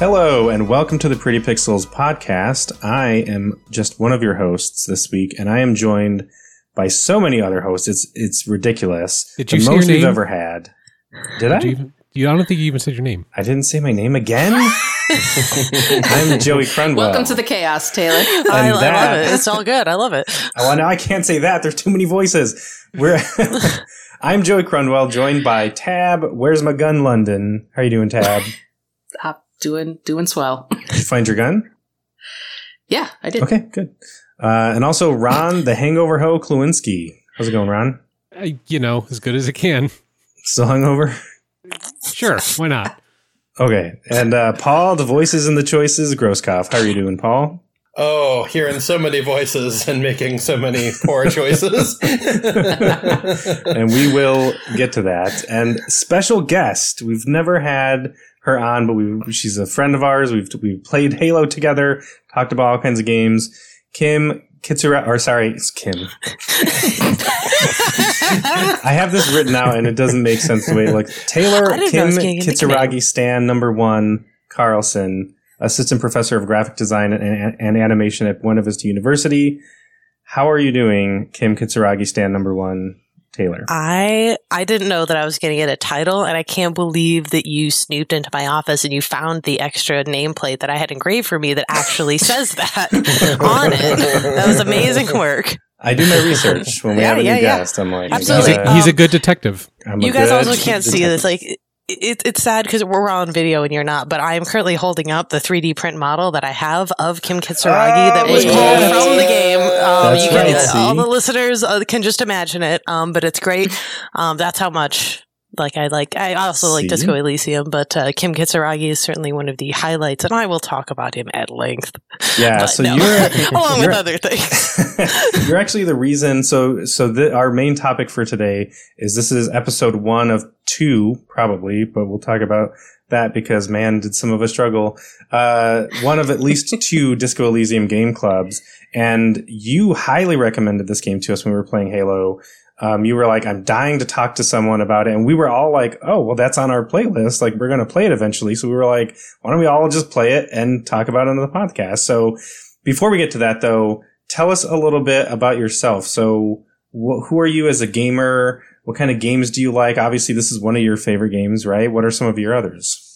Hello, and welcome to the Pretty Pixels podcast. I am just one of your hosts this week, and I am joined by so many other hosts. It's it's ridiculous. Did you the say most your we've name? ever had. Did I? Did you, even, you, I don't think you even said your name. I didn't say my name again. I'm Joey Crunwell. Welcome to the chaos, Taylor. I, I love it. It's all good. I love it. Oh, now I can't say that. There's too many voices. We're. I'm Joey Crunwell, joined by Tab. Where's my gun, London? How are you doing, Tab? doing doing swell. Did you find your gun? Yeah, I did. Okay, good. Uh, and also Ron, the Hangover Ho Klewinski. How's it going, Ron? Uh, you know, as good as it can. Still hungover? Sure, why not? Okay. And uh, Paul, the voices and the choices, Grosskopf. How are you doing, Paul? Oh, hearing so many voices and making so many poor choices. and we will get to that. And special guest, we've never had her on, but we she's a friend of ours. We've we've played Halo together, talked about all kinds of games. Kim Kitsura, or sorry, it's Kim. I have this written out and it doesn't make sense the way it looks. Taylor I didn't know it Kim Kitsuragi Stan number one Carlson, assistant professor of graphic design and, and animation at Buena Vista University. How are you doing, Kim Kitsuragi Stan number one Taylor? I I didn't know that I was going to get a title, and I can't believe that you snooped into my office and you found the extra nameplate that I had engraved for me that actually says that on it. That was amazing work. I do my research when we Yeah, have a new yeah. guest. I'm like, Absolutely. He's I a, gotta- he's a good detective. I'm a You guys good also can't see detective. this. Like it, it's sad because we're on video and you're not. But I am currently holding up the 3D print model that I have of Kim Kitsuragi that was Oh, pulled yeah. from the game. Um, you can, right, all the listeners uh, can just imagine it. Um, but it's great. Um, that's how much. Like I like, I also like Disco Elysium, but uh, Kim Kitsuragi is certainly one of the highlights, and I will talk about him at length, Yeah, so no. you're along with you're- other things. you're actually the reason. So, so the, our main topic for today is this is episode one of two, probably, but we'll talk about that because man, did some of us struggle. Uh, one of at least two Disco Elysium game clubs, and you highly recommended this game to us when we were playing Halo. Um, you were like, I'm dying to talk to someone about it. And we were all like, oh, well, that's on our playlist. Like, we're going to play it eventually. So we were like, why don't we all just play it and talk about it on the podcast? So before we get to that, though, tell us a little bit about yourself. So, wh- who are you as a gamer? What kind of games do you like? Obviously, this is one of your favorite games, right? What are some of your others?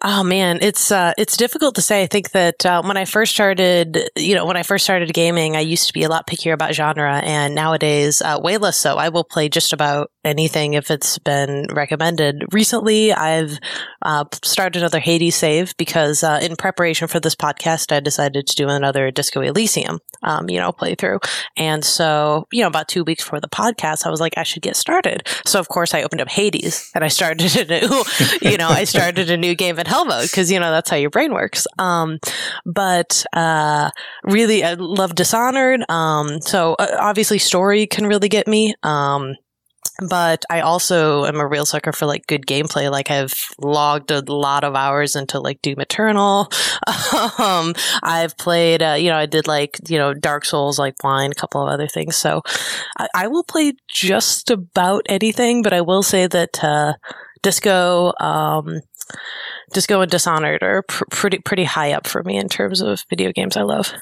Oh man, it's uh, it's difficult to say. I think that uh, when I first started, you know, when I first started gaming, I used to be a lot pickier about genre, and nowadays, uh, way less so. I will play just about anything if it's been recommended. Recently, I've uh, started another Hades save because uh, in preparation for this podcast, I decided to do another Disco Elysium, um, you know, playthrough. And so, you know, about two weeks before the podcast, I was like, I should get started. So of course, I opened up Hades and I started a new, you know, I started a new game in hell mode because you know that's how your brain works. Um, but uh, really, I love Dishonored. Um, so uh, obviously, story can really get me. Um, but I also am a real sucker for like good gameplay. Like I've logged a lot of hours into like Doom Eternal. um, I've played, uh, you know, I did like, you know, Dark Souls, like Wine, a couple of other things. So I, I will play just about anything, but I will say that, uh, Disco, um, Disco and Dishonored are pr- pretty, pretty high up for me in terms of video games I love.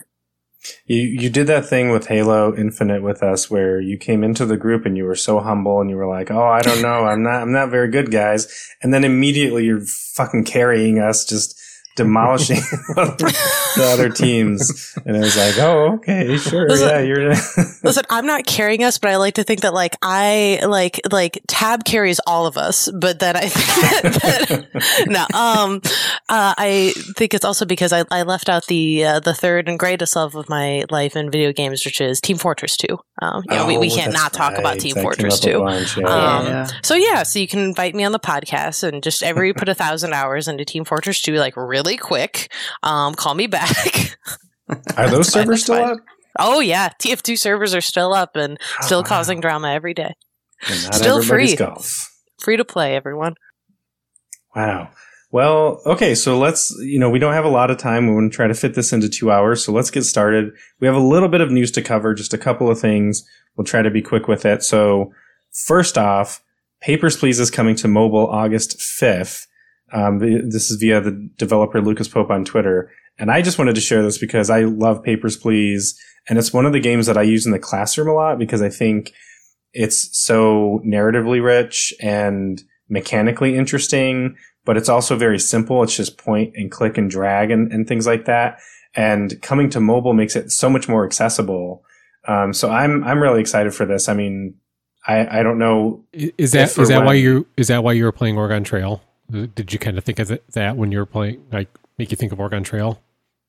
You you did that thing with Halo Infinite with us where you came into the group and you were so humble and you were like, "Oh, I don't know. I'm not I'm not very good, guys." And then immediately you're fucking carrying us just demolishing the other teams. And it was like, "Oh, okay, sure. Listen- yeah, you're Listen, I'm not carrying us, but I like to think that like I like like Tab carries all of us, but then I think that, no, um, uh, I think it's also because I, I left out the uh, the third and greatest love of my life in video games, which is Team Fortress Two. Um, you know, we, we Oh, can't not talk about. Team That Fortress Two. bunch, yeah. Um, Yeah. So yeah, so you can invite me on the podcast and just every put a thousand hours into Team Fortress Two, like really quick. Um, call me back. Are those servers still fine. up? oh yeah, TF2 servers are still up and still Oh, wow. causing drama every day. Still free. golf. Free to play, everyone. Wow. Well, okay, so let's, you know, we don't have a lot of time. We want to try to fit this into two hours, so let's get started. We have a little bit of news to cover, just a couple of things. We'll try to be quick with it. So, first off, Papers, Please is coming to mobile August 5th. Um, the, this is via the developer Lucas Pope on Twitter. And I just wanted to share this because I love Papers, Please. And it's one of the games that I use in the classroom a lot because I think it's so narratively rich and mechanically interesting, but it's also very simple. It's just point and click and drag and, and things like that. And coming to mobile makes it so much more accessible. Um, so I'm, I'm really excited for this. I mean, I, I don't know. Is that is that why you is that why you were playing Oregon Trail? Did you kind of think of that when you were playing, like make you think of Oregon Trail?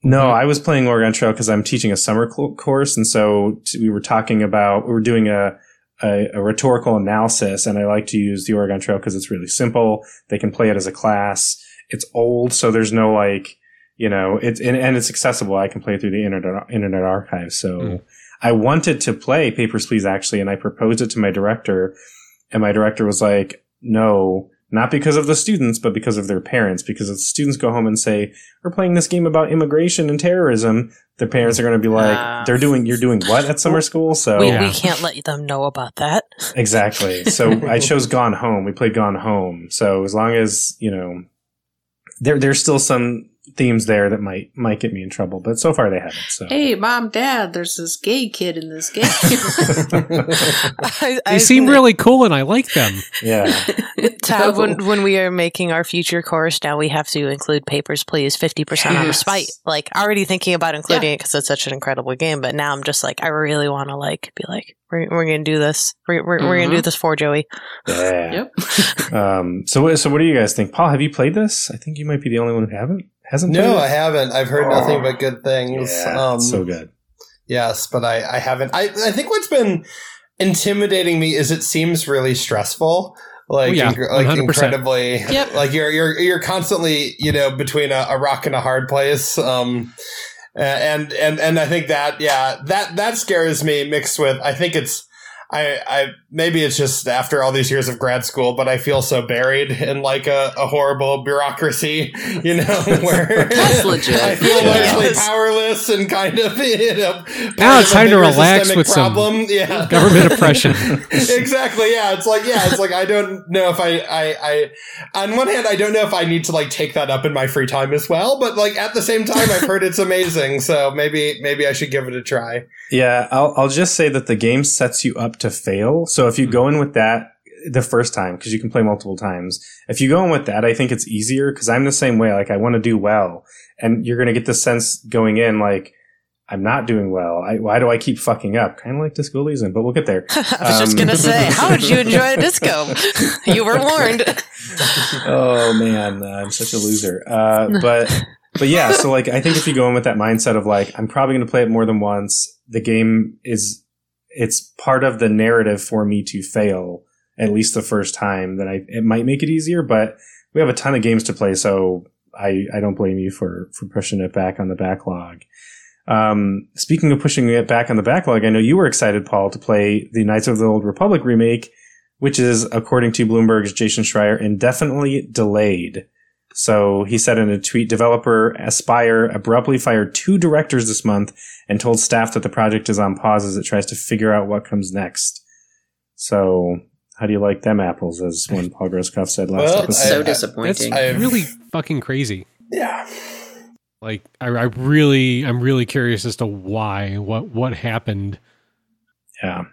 No, I was playing Oregon Trail because I'm teaching a summer course, and so t- we were talking about we were doing a, a a rhetorical analysis, and I like to use the Oregon Trail because it's really simple. They can play it as a class. It's old, so there's no like you know it's and, and it's accessible. I can play it through the internet Internet Archive. So Mm. I wanted to play Papers Please actually, and I proposed it to my director, and my director was like, "No." Not because of the students, but because of their parents. Because if the students go home and say, we're playing this game about immigration and terrorism, their parents are going to be like, Ah. they're doing, you're doing what at summer school? So We, Yeah. we can't let them know about that. exactly. So I chose Gone Home. We played Gone Home. So as long as, you know, there, there's still some themes there that might, might get me in trouble, but so far they haven't. So Hey, mom, dad, there's this gay kid in this game. I, They seem really cool, and I like them. yeah. Tab, when, when we are making our future course, now we have to include Papers, Please, 50% on the Yes. spite. Like, already thinking about including it because it's such an incredible game, but now I'm just like, I really want to, like, be like, we're, we're going to do this. We're, we're, we're going to do Mhm. this for Joey. Yeah. yep. Um, so, so what do you guys think? Paul, have you played this? I think you might be the only one who haven't, hasn't played No, it? I haven't. I've heard nothing but good things. Yeah, um, so good. Yes, but I, I haven't. I, I think what's been intimidating me is it seems really stressful. Like, Oh, yeah, incre- like incredibly, Yep. like you're you're you're constantly you know between a, a rock and a hard place. Um, and and and I think that yeah that that scares me mixed with I think it's I I maybe it's just after all these years of grad school, but I feel so buried in like a, a horrible bureaucracy, you know, where That's legit. I feel Yeah. largely powerless and kind of you know Now it's time to relax systemic with some yeah. Government oppression. exactly. Yeah. It's like, yeah, it's like, I don't know if I, I, I, on one hand, I don't know if I need to like take that up in my free time as well, but like at the same time, I've heard it's amazing. So maybe, maybe I should give it a try. Yeah, I'll, I'll just say that the game sets you up to fail. So if you go in with that the first time, because you can play multiple times, if you go in with that, I think it's easier because I'm the same way. Like, I want to do well. And you're going to get the sense going in, like, I'm not doing well. I, why do I keep fucking up? Kind of like Disco Elysium, but we'll get there. I was just Um, going to say, how did you enjoy disco? you were warned. oh man, I'm such a loser. Uh, but but yeah, so like I think if you go in with that mindset of like I'm probably going to play it more than once, the game is it's part of the narrative for me to fail at least the first time. That I it might make it easier, but we have a ton of games to play, so I I don't blame you for for pushing it back on the backlog. Um, speaking of pushing it back on the backlog, I know you were excited, Paul, to play the Knights of the Old Republic remake, which is, according to Bloomberg's Jason Schreier, indefinitely delayed. So he said in a tweet, developer Aspyr abruptly fired two directors this month and told staff that the project is on pause as it tries to figure out what comes next. So how do you like them apples, as one Paul Groskopf said last Well, It's episode? so I- I- That's disappointing. I- really fucking crazy. Yeah. Like I, I really, I'm really curious as to why, what, what happened. Yeah.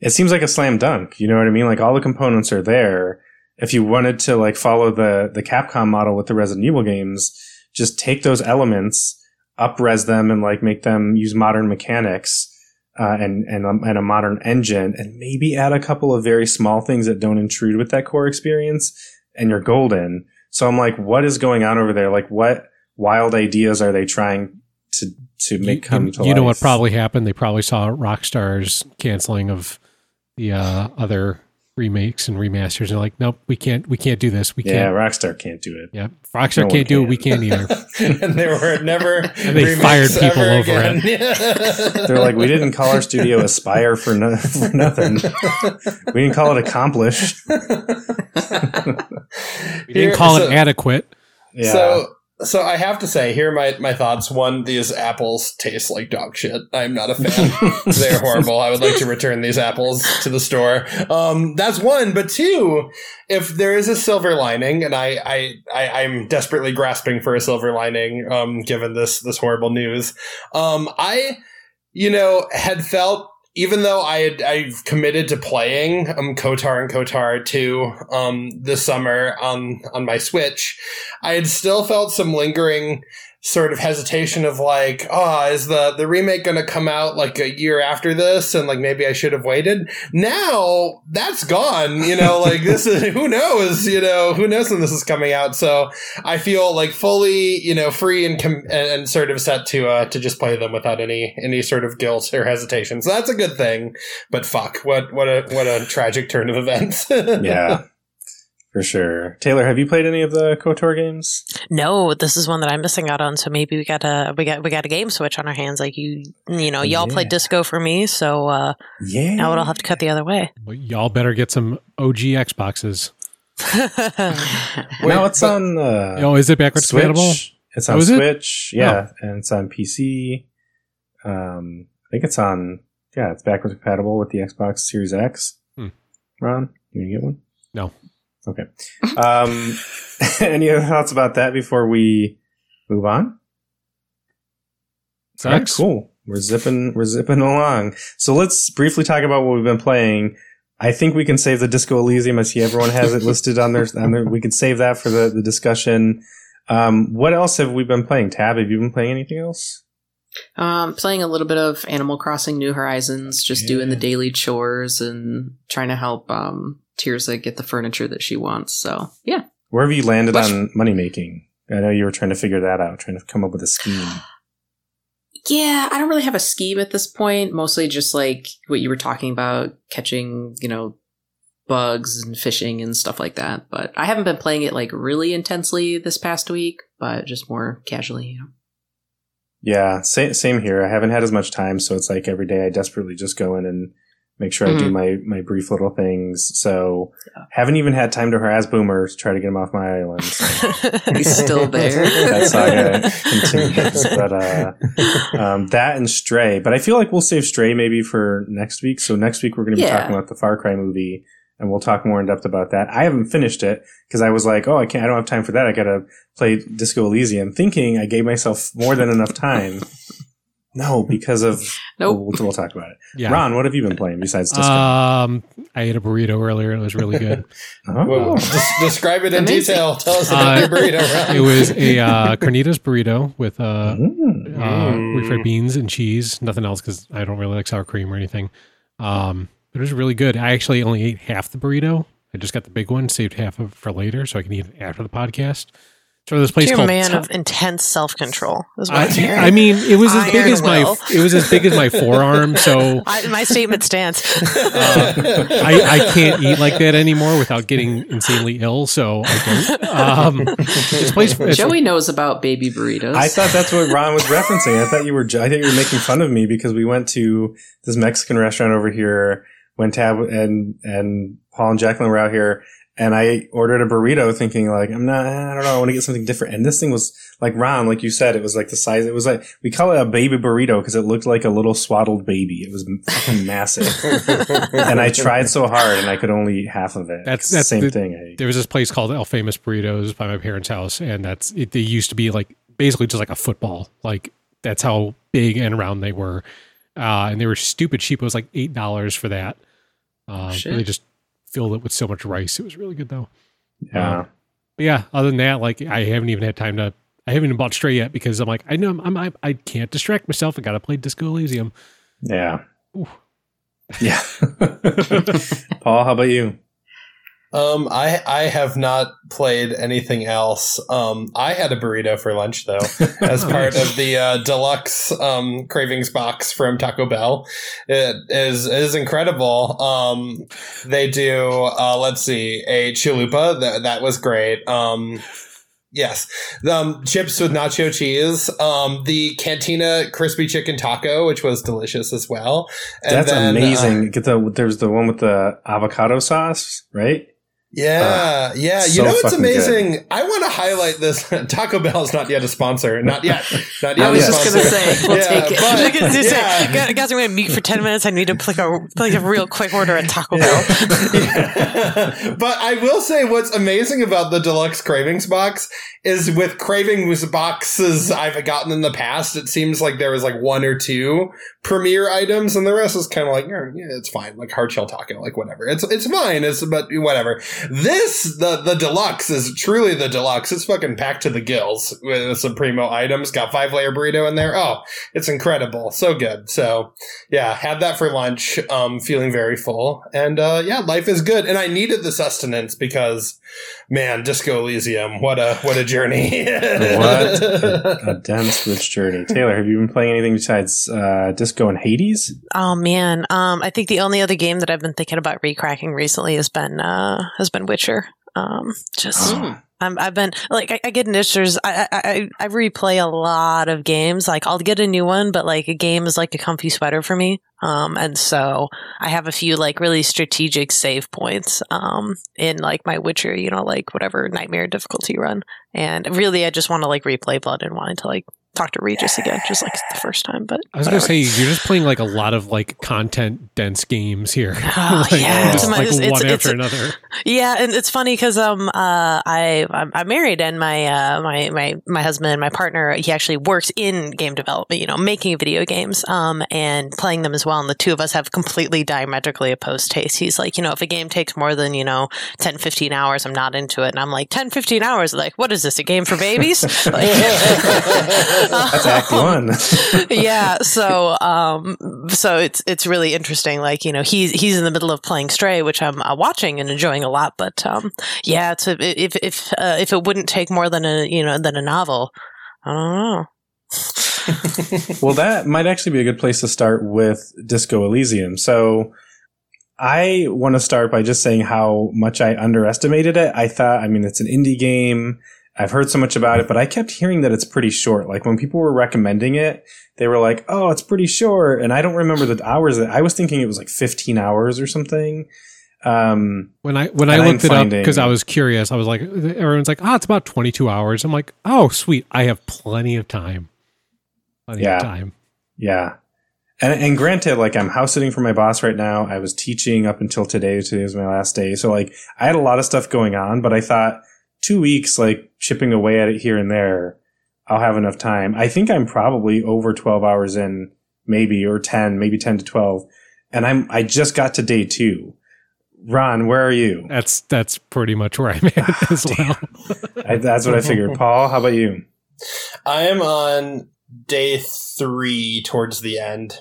It seems like a slam dunk. You know what I mean? Like all the components are there. If you wanted to like follow the the Capcom model with the Resident Evil games, just take those elements, upres them, and like make them use modern mechanics uh, and and um, and a modern engine, and maybe add a couple of very small things that don't intrude with that core experience, and you're golden. So I'm like, what is going on over there? Like, what wild ideas are they trying to to make you, come to you know what probably happened? They probably saw Rockstar's canceling of the uh, other remakes and remasters. They're like, nope, we can't, we can't do this. We Yeah, can't. Rockstar can't do it. Yeah, Rockstar No can't do it. We can't either. and there were never they fired people over again. They're like, we didn't call our studio Aspyr for, no- for nothing. We didn't call it Accomplished. We didn't call it adequate. Yeah. So So I have to say, here are my, my thoughts. One, these apples taste like dog shit. I'm not a fan. They're horrible. I would like to return these apples to the store. Um, that's one. But two, if there is a silver lining, and I, I, I I'm desperately grasping for a silver lining, um, given this this horrible news, um, I, you know, had felt even though I had I've committed to playing um KOTOR and KOTOR 2 um this summer on on my Switch, I had still felt some lingering sort of hesitation of like, oh, is the the remake going to come out like a year after this and like maybe I should have waited. Now that's gone, you know, like this is who knows, you know, who knows when this is coming out. So I feel like fully, you know, free and com- and, and sort of set to uh to just play them without any any sort of guilt or hesitation. So that's a good thing. But fuck, what what a what a tragic turn of events. yeah, for sure. Taylor, have you played any of the KOTOR games? No, this is one that I'm missing out on. So maybe we got a we got we got a game switch on our hands. Like you, you know, y'all Yeah. played disco for me, so uh, Yeah. now it'll have to cut the other way. Well, y'all better get some OG Xboxes. now it's on uh, oh, is it backwards Switch. compatible? It's Oh, on it? Switch, yeah, and it's on PC. Um, I think it's on. Yeah, it's backwards compatible with the Xbox Series X. Hmm. Ron, you gonna get one? No. Okay. Um, any other thoughts about that before we move on? All right, Sucks. cool. We're zipping. We're zipping along. So let's briefly talk about what we've been playing. I think we can save the Disco Elysium. I see everyone has it listed on their. On their we can save that for the the discussion. Um, what else have we been playing? Tab, have you been playing anything else? Um, playing a little bit of Animal Crossing New Horizons, just doing the daily chores and trying to help um Tirza get the furniture that she wants. So yeah. Where have you landed What's- on money making? I know you were trying to figure that out, trying to come up with a scheme. Yeah, I don't really have a scheme at this point. Mostly just like what you were talking about, catching, you know, bugs and fishing and stuff like that. But I haven't been playing it like really intensely this past week, but just more casually, you know. Yeah, same same here. I haven't had as much time, so it's like every day I desperately just go in and make sure I do Mhm. my my brief little things. So haven't even had time to harass boomers, try to get them off my island. So He's still there. that saga continues. But uh, um, that and Stray. But I feel like we'll save Stray maybe for next week. So next week we're going to be Yeah. talking about the Far Cry movie, and we'll talk more in depth about that. I haven't finished it because I was like, oh, I can't. I don't have time for that. I got to play Disco Elysium, thinking I gave myself more than enough time. No, because of Nope. We'll, we'll talk about it. Yeah. Ron, what have you been playing besides Disco? Um, I ate a burrito earlier. and It was really good. Oh. Well, des- describe it in Amazing. detail. Tell us about Uh, your burrito. Ron. it was a uh, carnitas burrito with uh, Mm. uh, Mm. refried beans and cheese. Nothing else because I don't really like sour cream or anything. Um, it was really good. I actually only ate half the burrito. I just got the big one, saved half of it for later, so I can eat it after the podcast. So this place You're a man Tu- of intense self control. Is what I, I'm hearing. I mean, it was as big Iron as my it was as big as my forearm. So I, my statement stands. Uh, I, I can't eat like that anymore without getting insanely ill. So I don't. Um, this place, Joey knows about baby burritos. I thought that's what Ron was referencing. I thought you were. I thought you were making fun of me because we went to this Mexican restaurant over here when Tab and and Paul and Jacqueline were out here, and I ordered a burrito, thinking like I'm not. I don't know. I want to get something different. And this thing was like Ron, like you said, it was like the size. It was like we call it a baby burrito because it looked like a little swaddled baby. It was fucking massive. and I tried so hard, and I could only eat half of it. That's- the that's same the- thing. I, there was this place called El Famous Burritos by my parents' house, and that's it. They used to be like basically just like a football. Like that's how big and round they were, uh, and they were stupid cheap. It was like eight dollars for that. Uh, Shit. they just filled it with so much rice. It was really good though. yeah. Um, but yeah, other than that, like I haven't even had time to. I haven't even bought Stray yet because I'm like I know I'm, I'm I can't distract myself. I got to play Disco Elysium. Yeah. Ooh. Yeah. Paul, how about you? Um, I I have not played anything else. Um, I had a burrito for lunch though, as part of the uh, deluxe um, cravings box from Taco Bell. It is is incredible. Um, they do. Uh, let's see, a chalupa that that was great. Um, yes, um, chips with nacho cheese. Um, the Cantina crispy chicken taco, which was delicious as well. And That's then, uh, amazing. Get the there's the one with the avocado sauce, right? Yeah, uh, yeah. You so know what's amazing? Good. I want to highlight this. Taco Bell is not yet a sponsor. Not yet. Not yet. I was just going to say, we'll yeah, take it. But, yeah. guys, I'm going to meet for 10 minutes. I need to click a, click a real quick order at Taco Bell. but I will say what's amazing about the deluxe cravings box is with cravings boxes I've gotten in the past, it seems like there was like one or two premier items and the rest is kind of like, yeah, it's fine. Like hard shell taco, like whatever. It's, it's fine. It's, but whatever. This, the, the deluxe is truly the deluxe. It's fucking packed to the gills with some primo items. Got five layer burrito in there. Oh, it's incredible. So good. So yeah, had that for lunch. Um, feeling very full and, uh, yeah, life is good. And I needed the sustenance because man, Disco Elysium, what a, what a journey. what a, a, dense, rich journey. Taylor, have you been playing anything besides, uh, Disco and Hades? Oh man. Um, I think the only other game that I've been thinking about recracking recently has been, uh, has been Witcher. Um, just oh. I've been like I, I get initiatives. I, I I replay a lot of games. Like I'll get a new one, but like a game is like a comfy sweater for me. Um, and so I have a few like really strategic save points. Um, in like my Witcher, you know, like whatever nightmare difficulty run. And really, I just want to like replay Blood and wanting to like talk to Regis again, just like the first time. But I was gonna say you're just playing like a lot of like content dense games here. Oh, like, yeah, just like it's, one it's, after it's, another. Yeah, and it's funny because um uh I I'm, I'm, married and my uh my my my husband my partner he actually works in game development, you know, making video games um and playing them as well. And the two of us have completely diametrically opposed tastes. He's like, you know, if a game takes more than you know 10, 15 hours, I'm not into it, and I'm like 10, 15 hours. Like, what is this? A game for babies? like, That's Act One. yeah. So, um, so it's it's really interesting. Like you know, he's he's in the middle of playing Stray, which I'm uh, watching and enjoying a lot. But um, yeah, it's a, if if uh, if it wouldn't take more than a you know than a novel, I don't know. well, that might actually be a good place to start with Disco Elysium. So. I want to start by just saying how much I underestimated it. I thought, I mean, it's an indie game. I've heard so much about it, but I kept hearing that it's pretty short. Like when people were recommending it, they were like, "Oh, it's pretty short," and I don't remember the hours. That I was thinking it was like 15 hours or something. Um, when I when I looked it finding, up because I was curious, I was like, everyone's like, "Oh, it's about 22 hours." I'm like, "Oh, sweet, I have plenty of time." Plenty yeah, of time. Yeah. And, and granted, like I'm house sitting for my boss right now. I was teaching up until today. Today was my last day. So like I had a lot of stuff going on, but I thought two weeks, like chipping away at it here and there, I'll have enough time. I think I'm probably over 12 hours in, maybe, or 10, maybe 10 to 12. And I'm, I just got to day two. Ron, where are you? That's, that's pretty much where I'm at as ah, well. I, that's what I figured. Paul, how about you? I am on day three towards the end.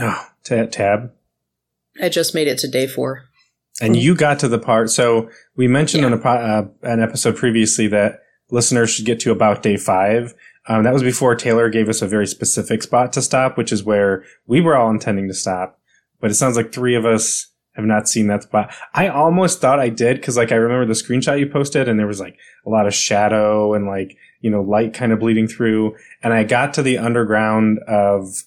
Ah, oh, t- tab. I just made it to day four. And you got to the part. So we mentioned yeah. on a, uh, an episode previously that listeners should get to about day five. Um, that was before Taylor gave us a very specific spot to stop, which is where we were all intending to stop. But it sounds like three of us have not seen that spot. I almost thought I did because, like, I remember the screenshot you posted, and there was like a lot of shadow and like you know light kind of bleeding through. And I got to the underground of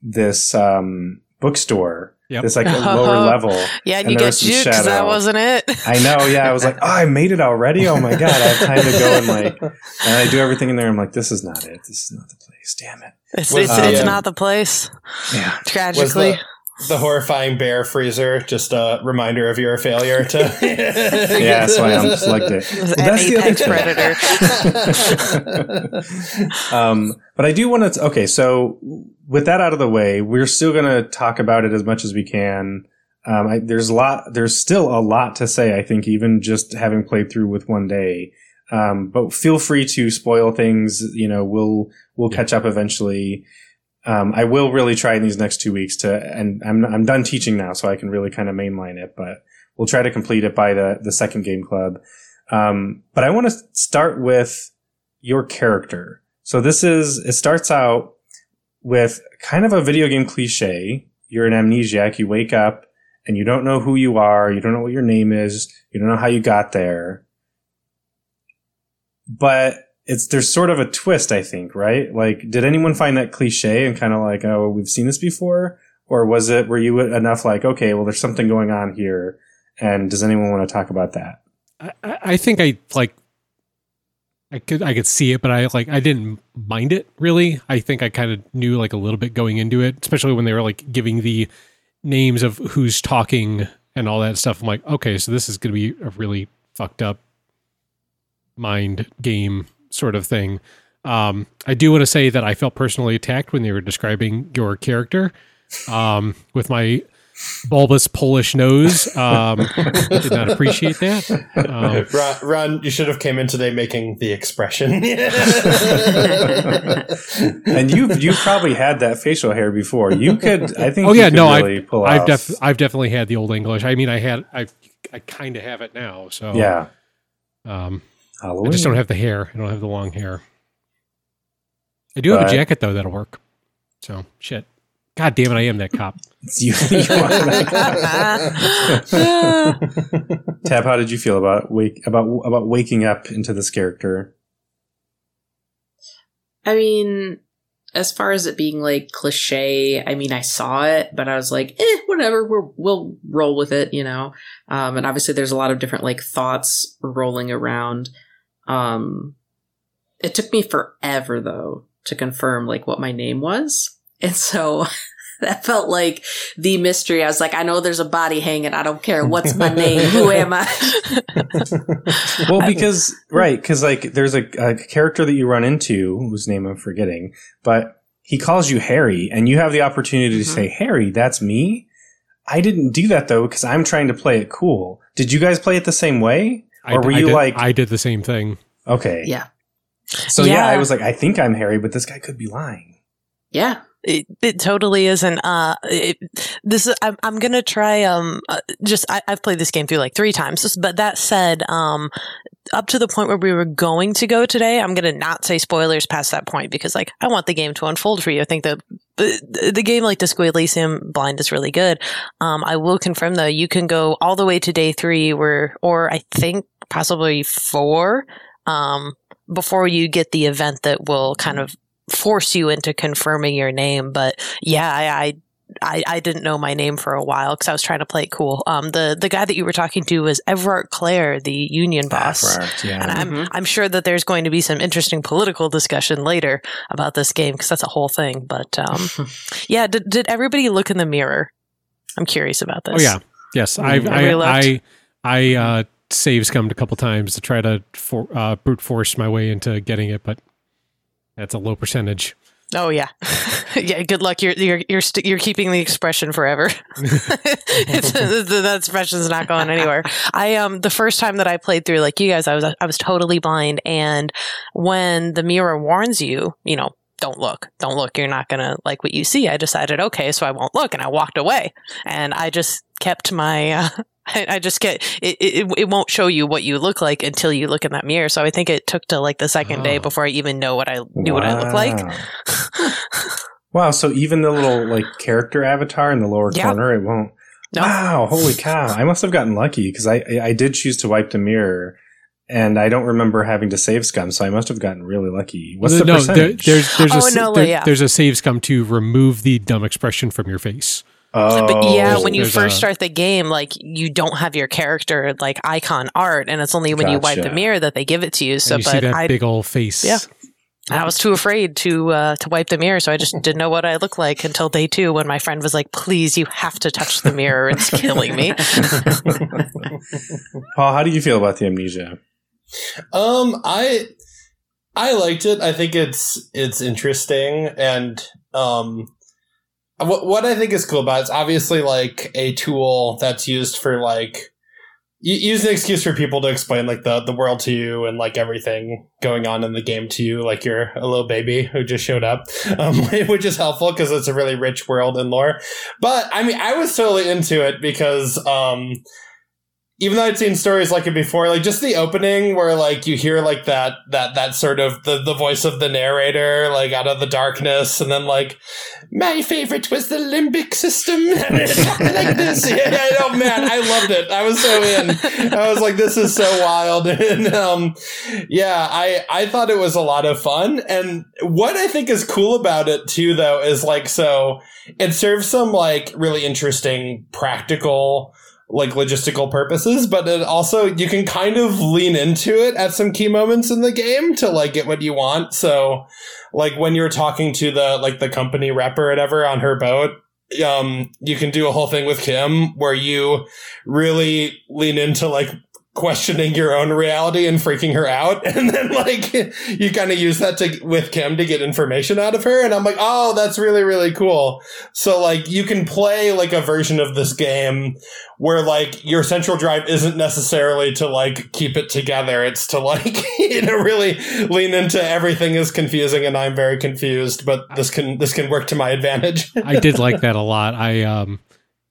this um, bookstore Yep. It's like a lower level. Yeah, and, and you get juked because that wasn't it. I know. Yeah, I was like, oh, I made it already. Oh my god, I have time to go and like, and I do everything in there. I'm like, this is not it. This is not the place. Damn it. It's it's, uh, it's not the place. Yeah. Tragically. The, horrifying bear freezer, just a reminder of your failure to. yeah, so I unplugged it. it well, that's apex predator. um, but I do want to. Okay, so with that out of the way, we're still going to talk about it as much as we can. Um, I, there's a lot, there's still a lot to say, I think, even just having played through with one day. Um, but feel free to spoil things. You know, we'll, we'll catch up eventually. Um, I will really try in these next two weeks to, and I'm, I'm done teaching now, so I can really kind of mainline it, but we'll try to complete it by the, the second game club. Um, but I want to start with your character. So this is, it starts out with kind of a video game cliche. You're an amnesiac. You wake up and you don't know who you are. You don't know what your name is. You don't know how you got there. But it's, there's sort of a twist, I think, right? Like, did anyone find that cliche and kind of like, oh, we've seen this before? Or was it, were you enough like, okay, well, there's something going on here. And does anyone want to talk about that? I, I think I like I could I could see it, but I like I didn't mind it really. I think I kind of knew like a little bit going into it, especially when they were like giving the names of who's talking and all that stuff. I'm like, okay, so this is going to be a really fucked up mind game sort of thing. Um, I do want to say that I felt personally attacked when they were describing your character um, with my bulbous Polish nose. Um, did not appreciate that. Um, Ron, Ron, you should have came in today making the expression. and you you probably had that facial hair before. You could, I think. oh you yeah, could no, really I've pull I've, off- def- I've definitely had the old English. I mean, I had I I kind of have it now. So yeah. um, I just don't have the hair. I don't have the long hair. I do have But- a jacket though that'll work. So shit. God damn it! I am that cop. It's you. you are. Tab, how did you feel about wake about about waking up into this character? I mean, as far as it being like cliche, I mean, I saw it, but I was like, eh, whatever. We're, we'll roll with it, you know. Um, and obviously, there's a lot of different like thoughts rolling around. Um, it took me forever though to confirm like what my name was, and so. That felt like the mystery. I was like, I know there's a body hanging. I don't care. What's my name? Who am I? Well, because right, because like there's a, a character that you run into whose name I'm forgetting, but he calls you Harry, and you have the opportunity to Mhm. say, "Harry, that's me." I didn't do that though because I'm trying to play it cool. Did you guys play it the same way, I, or were I you did, like, I did the same thing. okay, Yeah. So yeah. Yeah. I was like, I think I'm Harry, but this guy could be lying. Yeah. It, it totally isn't. Uh, it, this is. I'm, I'm gonna try. Um, uh, just I, I've played this game through like three times. But that said, um, up to the point where we were going to go today, I'm gonna not say spoilers past that point because like I want the game to unfold for you. I think the the, the game like Disco Elysium Blind is really good. Um, I will confirm though, you can go all the way to day three, where or I think possibly four. Um, before you get the event that will kind of force you into confirming your name. But yeah, I, I I, I didn't know my name for a while because I was trying to play it cool. Um, the the guy that you were talking to was Evrart Claire, the union boss. Evrart, yeah. And I'm Mhm. I'm sure that there's going to be some interesting political discussion later about this game because that's a whole thing. But um, yeah, did did everybody look in the mirror? I'm curious about this. Oh yeah, yes. I've, I Everybody? I I uh, save scummed a couple times to try to for, uh, brute force my way into getting it, but that's a low percentage. Oh yeah, yeah. Good luck. You're you're you're st- you're keeping the expression forever. it's, that expression's not going anywhere. I um the first time that I played through like you guys, I was I was totally blind, and when the mirror warns you, you know. Don't look. Don't look. You're not going to like what you see. I decided, okay, so I won't look. And I walked away. And I just kept my, uh, I, I just get, it, it, it won't show you what you look like until you look in that mirror. So I think it took to like the second day Oh. before I even know what I knew what I look like. Wow. Wow, so even the little like character avatar in the lower Yeah. corner, it won't. No. Wow, holy cow! I must have gotten lucky because I I did choose to wipe the mirror, and I don't remember having to save scum, so I must have gotten really lucky. What's the no, there, percentage? there's there's a Oh, s- no, there- yeah. there's a save scum to remove the dumb expression from your face. oh, But yeah, when you first a- start the game, like you don't have your character like icon art, and it's only when you wipe the mirror that they give it to you. So, and you see but that I, big old face. Yeah. I was too afraid to uh, to wipe the mirror, so I just didn't know what I looked like until day two when my friend was like, "Please, you have to touch the mirror; it's killing me." Paul, how do you feel about the amnesia? Um, I I liked it. I think it's it's interesting, and um, what what I think is cool about it, it's obviously like a tool that's used for like use an excuse for people to explain like the the world to you and like everything going on in the game to you, like you're a little baby who just showed up, um, which is helpful because it's a really rich world and lore. But I mean, I was totally into it because um even though I'd seen stories like it before, like just the opening where like you hear like that that that sort of the, the voice of the narrator like out of the darkness, and then like my favorite was the limbic system, like this. Yeah, oh man, I loved it. I was so in. I was like, this is so wild, and um, yeah, I I thought it was a lot of fun. And what I think is cool about it too, though, is like so it serves some like really interesting practical like logistical purposes, but it also you can kind of lean into it at some key moments in the game to like get what you want. So like when you're talking to the like the company rep or whatever on her boat, um, you can do a whole thing with Kim where you really lean into like questioning your own reality and freaking her out. And then like you kind of use that to with kim to get information out of her. And i'm like oh that's really really cool. So like you can play like a version of this game where like your central drive isn't necessarily to like keep it together. It's to like you know really lean into everything is confusing and i'm very confused but this can this can work to my advantage. I did like that a lot. I um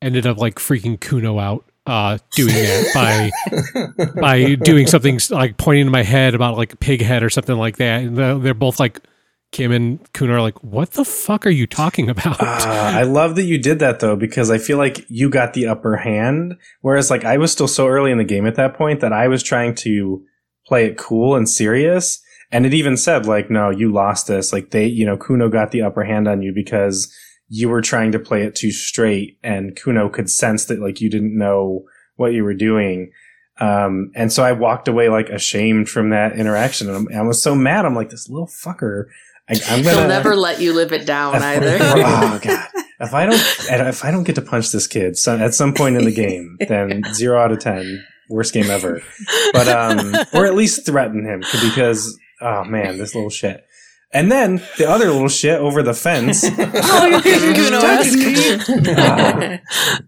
ended up like freaking Cuno out uh doing that by by doing something like pointing to my head about like pig head or something like that. And they're, both like Kim and Cuno are like, "What the fuck are you talking about?" Ah, I love that you did that though, because I feel like you got the upper hand. Whereas, like, I was still so early in the game at that point that I was trying to play it cool and serious. And it even said, like, no, you lost this. Like, they, you know, Cuno got the upper hand on you because you were trying to play it too straight, and Cuno could sense that, like, you didn't know what you were doing. Um, and so I walked away like ashamed from that interaction, and I was so mad. I'm like, this little fucker. I, I'm gonna He'll never let you live it down either. oh god! If I don't, if I don't get to punch this kid so, at some point in the game, then zero out of ten, worst game ever. But um, or at least threaten him because oh man, this little shit. And then the other little shit over the fence. Oh, you're getting Cuno-esque.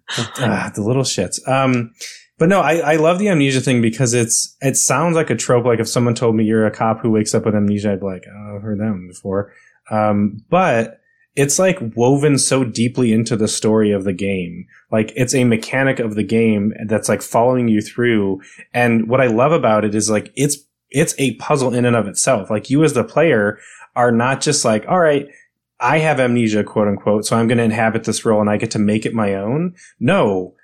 ah, the little shits. Um, but no, I, I love the amnesia thing because it's it sounds like a trope. Like if someone told me you're a cop who wakes up with amnesia, I'd be like, oh, I've heard that one before. Um, but it's like woven so deeply into the story of the game. Like it's a mechanic of the game that's like following you through. And what I love about it is like it's it's a puzzle in and of itself. Like you as the player are not just like, all right, I have amnesia, quote unquote, so I'm going to inhabit this role and I get to make it my own. No,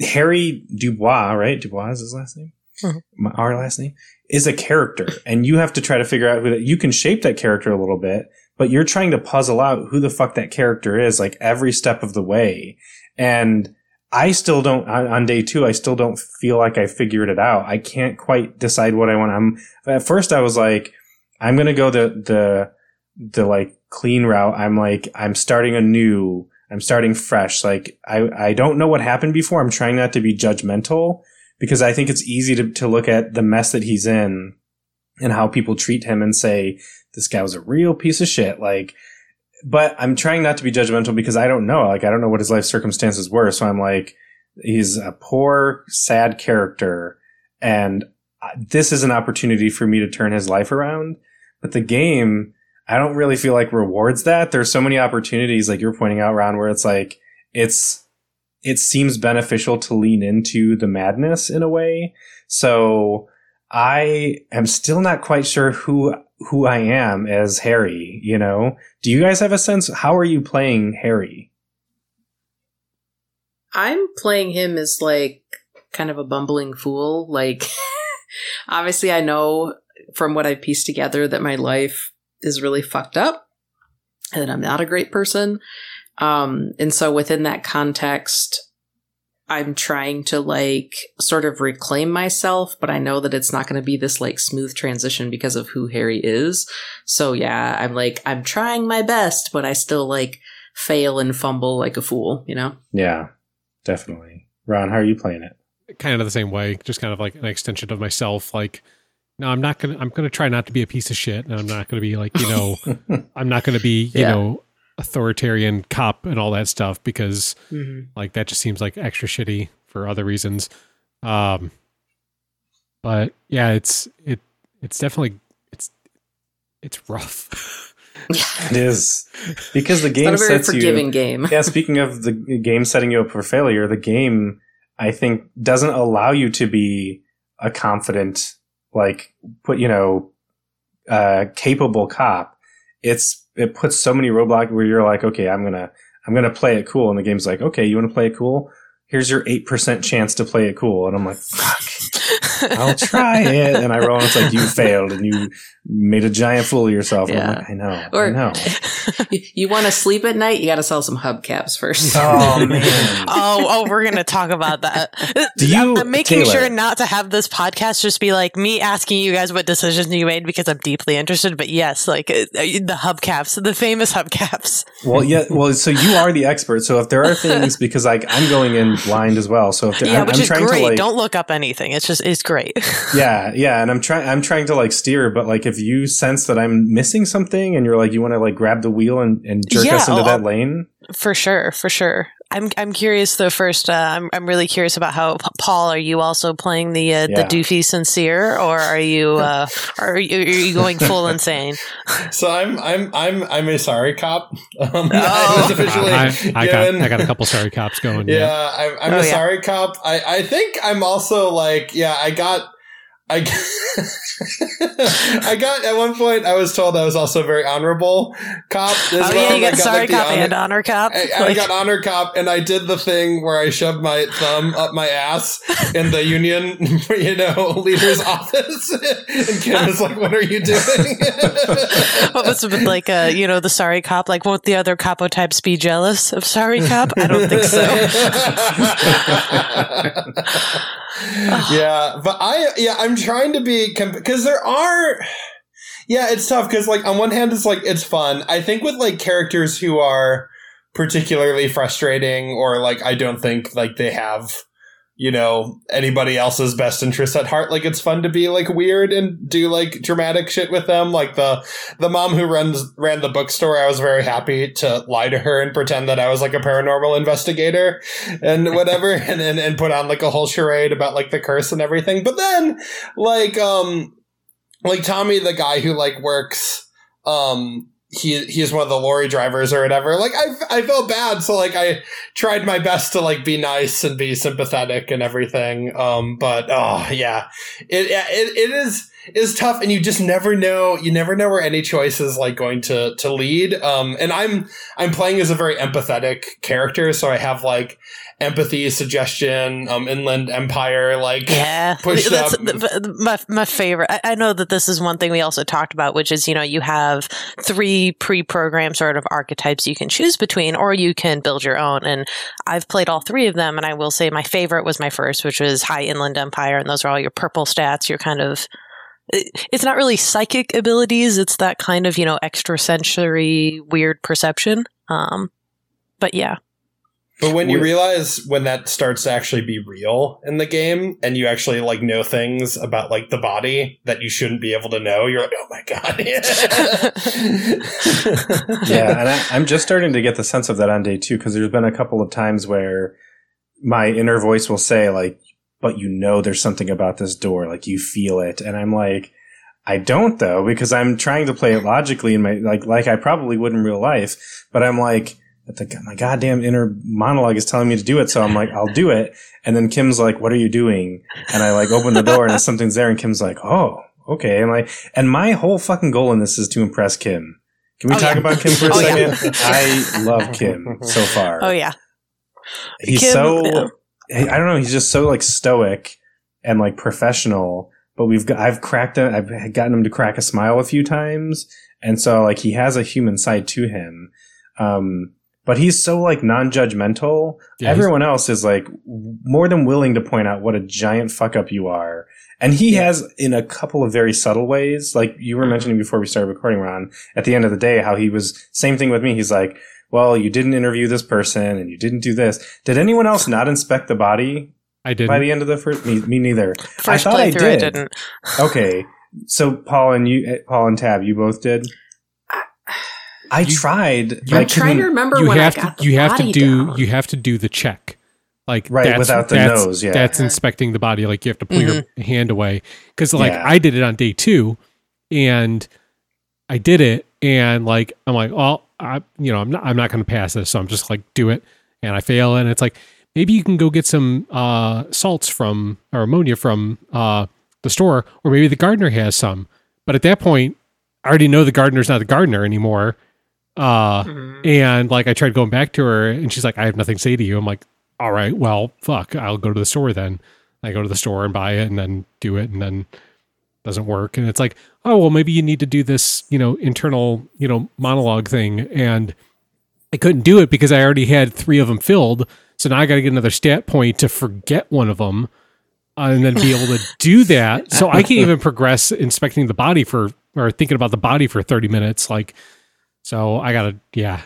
Harry Dubois, right? Dubois is his last name. Mhm. My, our last name is a character, and you have to try to figure out who that. You can shape that character a little bit, but you're trying to puzzle out who the fuck that character is, like every step of the way. And I still don't on, on day two. I still don't feel like I figured it out. I can't quite decide what I want. I'm at first. I was like, I'm gonna go the the the like clean route. I'm like, I'm starting anew. I'm starting fresh. Like I, I don't know what happened before. I'm trying not to be judgmental because I think it's easy to, to look at the mess that he's in and how people treat him and say, this guy was a real piece of shit. Like, but I'm trying not to be judgmental because I don't know. Like, I don't know what his life circumstances were. So I'm like, he's a poor, sad character. And uh, this is an opportunity for me to turn his life around. But the game, I don't really feel like rewards that. There's so many opportunities, like you're pointing out, Ron, where it's like it's it seems beneficial to lean into the madness in a way. So I am still not quite sure who who I am as Harry. You know, do you guys have a sense? How are you playing Harry? I'm playing him as like kind of a bumbling fool. Like, obviously, I know from what I've pieced together that my life is really fucked up and that I'm not a great person. Um, and so within that context, I'm trying to like sort of reclaim myself, but I know that it's not going to be this like smooth transition because of who Harry is. So yeah, I'm like, I'm trying my best, but I still like fail and fumble like a fool, you know? Yeah, definitely. Ron, how are you playing it? kind of the same way, just kind of like an extension of myself. Like, no, I'm not gonna. I'm gonna try not to be a piece of shit, and I'm not gonna be like you know, I'm not gonna be you Yeah. know authoritarian cop and all that stuff because Mm-hmm. like that just seems like extra shitty for other reasons. Um, but yeah, it's it it's definitely it's it's rough. It is because the It's game not a very sets you. game. yeah, speaking of the game setting you up for failure, the game I think doesn't allow you to be a confident, like put you know, uh, capable cop. It's it puts so many roadblocks where you're like, okay, I'm gonna I'm gonna play it cool, and the game's like, okay, you want to play it cool? Here's your eight percent chance to play it cool, and I'm like, fuck. I'll try it. And I roll and it's like, you failed and you made a giant fool of yourself. And I'm Yeah. like, I know. Or- I know. you, you want to sleep at night? You got to sell some hubcaps first. Oh, man. oh, oh, we're gonna talk about that. Do you- I'm making Taylor- sure not to have this podcast just be like me asking you guys what decisions you made because I'm deeply interested. But yes, like uh, the hubcaps, the famous hubcaps. Well, yeah. Well, so you are the expert. So if there are things, because like I'm going in blind as well. So if there, Yeah, I'm, which I'm is trying great. to like, Don't look up anything. It's just it's great. yeah, yeah, and I'm trying, I'm trying to like steer, but like if you sense that I'm missing something and you're like, you want to like grab the wheel and, and jerk Yeah, us into oh, that I'll- lane. For sure, for sure. I'm I'm curious though. First, uh, I'm I'm really curious about how Paul. Are you also playing the uh, the doofy sincere, or are you uh, are you, are you going full insane? So I'm I'm I'm I'm a sorry cop. Um, Oh. I officially I, I got I got a couple sorry cops going. Yeah, I'm, I'm Oh, a yeah. sorry cop. I, I think I'm also like, yeah, I got, I got, I got at one point. I was told I was also a very honorable cop. As oh well. yeah, you I got sorry like, cop honor- and honor cop. I, I Like- got honor cop, and I did the thing where I shoved my thumb up my ass in the union, you know, leader's office, and Kim was like, "What are you doing?" what was it like? Uh, you know, the sorry cop. Like, won't the other copotypes be jealous of sorry cop? I don't think so. Yeah, but I yeah, I'm trying to be because there are yeah, it's tough because like on one hand it's like it's fun. I think with like characters who are particularly frustrating or like I don't think like they have you know anybody else's best interest at heart like it's fun to be like weird and do like dramatic shit with them. Like the the mom who runs ran the bookstore i was very happy to lie to her and pretend that i was like a paranormal investigator and whatever and, and and put on like a whole charade about like the curse and everything. But then like um like tommy the guy who like works um he he is one of the lorry drivers or whatever. Like i i felt bad so like i tried my best to like be nice and be sympathetic and everything um but oh yeah. It it, it is is tough and you just never know you never know where any choice is like going to to lead um and i'm i'm playing as a very empathetic character so i have like empathy suggestion um inland empire like Yeah, Pushed that's up. the- my my favorite. I, I know that this is one thing we also talked about, which is you know you have three pre-programmed sort of archetypes you can choose between, or you can build your own. And I've played all three of them, and I will say my favorite was my first, which was High Inland Empire, and those are all your purple stats. Your kind of it's not really psychic abilities; it's that kind of you know extrasensory weird perception. Um, but yeah, But when you realize when that starts to actually be real in the game and you actually like know things about like the body that you shouldn't be able to know, you're like, oh my god. yeah, and I, I'm just starting to get the sense of that on day two because there's been a couple of times where my inner voice will say like, "But you know, there's something about this door, like you feel it," and I'm like, "I don't though," because I'm trying to play it logically in my like like I probably would in real life, but I'm like. But the, my goddamn inner monologue is telling me to do it, so I'm like, I'll do it. And then Kim's like, "What are you doing?" And I like open the door, and something's there, and Kim's like, "Oh, okay." And like, and my whole fucking goal in this is to impress Kim. Can we Oh, talk yeah. about Kim for a Oh, yeah. second? I love Kim so far. oh yeah, he's Kim, so I don't know. He's just so like stoic and like professional. But we've got I've cracked it. I've gotten him to crack a smile a few times, and so like he has a human side to him. Um, but he's so like non-judgmental. Yeah, Everyone else is like more than willing to point out what a giant fuck up you are. And he Yeah. has in a couple of very subtle ways, like you were mentioning before we started recording, Ron, at the end of the day, how he was same thing with me. He's like, well, you didn't interview this person and you didn't do this. Did anyone else not inspect the body I did. by the end of the first? Me, me neither. first thought I playthrough I, did. didn't. Okay. So Paul and you, eh, Paul and Tab, you both did. I You- tried. you- I I'm trying to remember you when have I got to the you have to do down. you have to do the check like Right, that's- without the that's- nose, yeah. that's inspecting the body like you have to pull your hand away because like Yeah. i did it on day two and i did it and like i'm like well i you know i'm not i'm not going to pass this so i'm just like do it and i fail and it's like maybe you can go get some uh salts from or ammonia from uh the store or maybe the gardener has some but at that point i already know the gardener's not the gardener anymore uh Mhm. and like I tried going back to her and she's like, I have nothing to say to you. I'm like, all right, well, fuck, I'll go to the store then. I go to the store and buy it and then do it and then doesn't work. And it's like, oh well maybe you need to do this, you know, internal, you know, monologue thing. And I couldn't do it because I already had three of them filled. So now I got to get another stat point to forget one of them uh, and then be able to do that. So I can't even progress inspecting the body for or thinking about the body for 30 minutes. Like, so I gotta, yeah.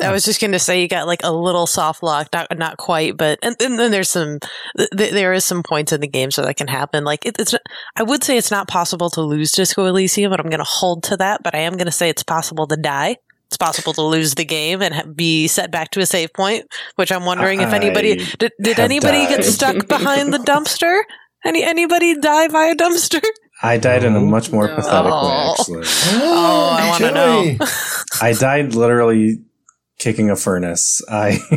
I was just going to say you got like a little soft lock, not not quite, but and, and then there's some th- there is some points in the game so that can happen. Like it, it's, I would say it's not possible to lose Disco Elysium, but I'm going to hold to that. But I am going to say it's possible to die. It's possible to lose the game and ha- be set back to a save point, which I'm wondering if anybody I did. Did have anybody get stuck behind the dumpster? Any anybody die by a dumpster? I died in a much more No. pathetic way, Oh. actually. Oh, I wanna know. I died literally kicking a furnace. I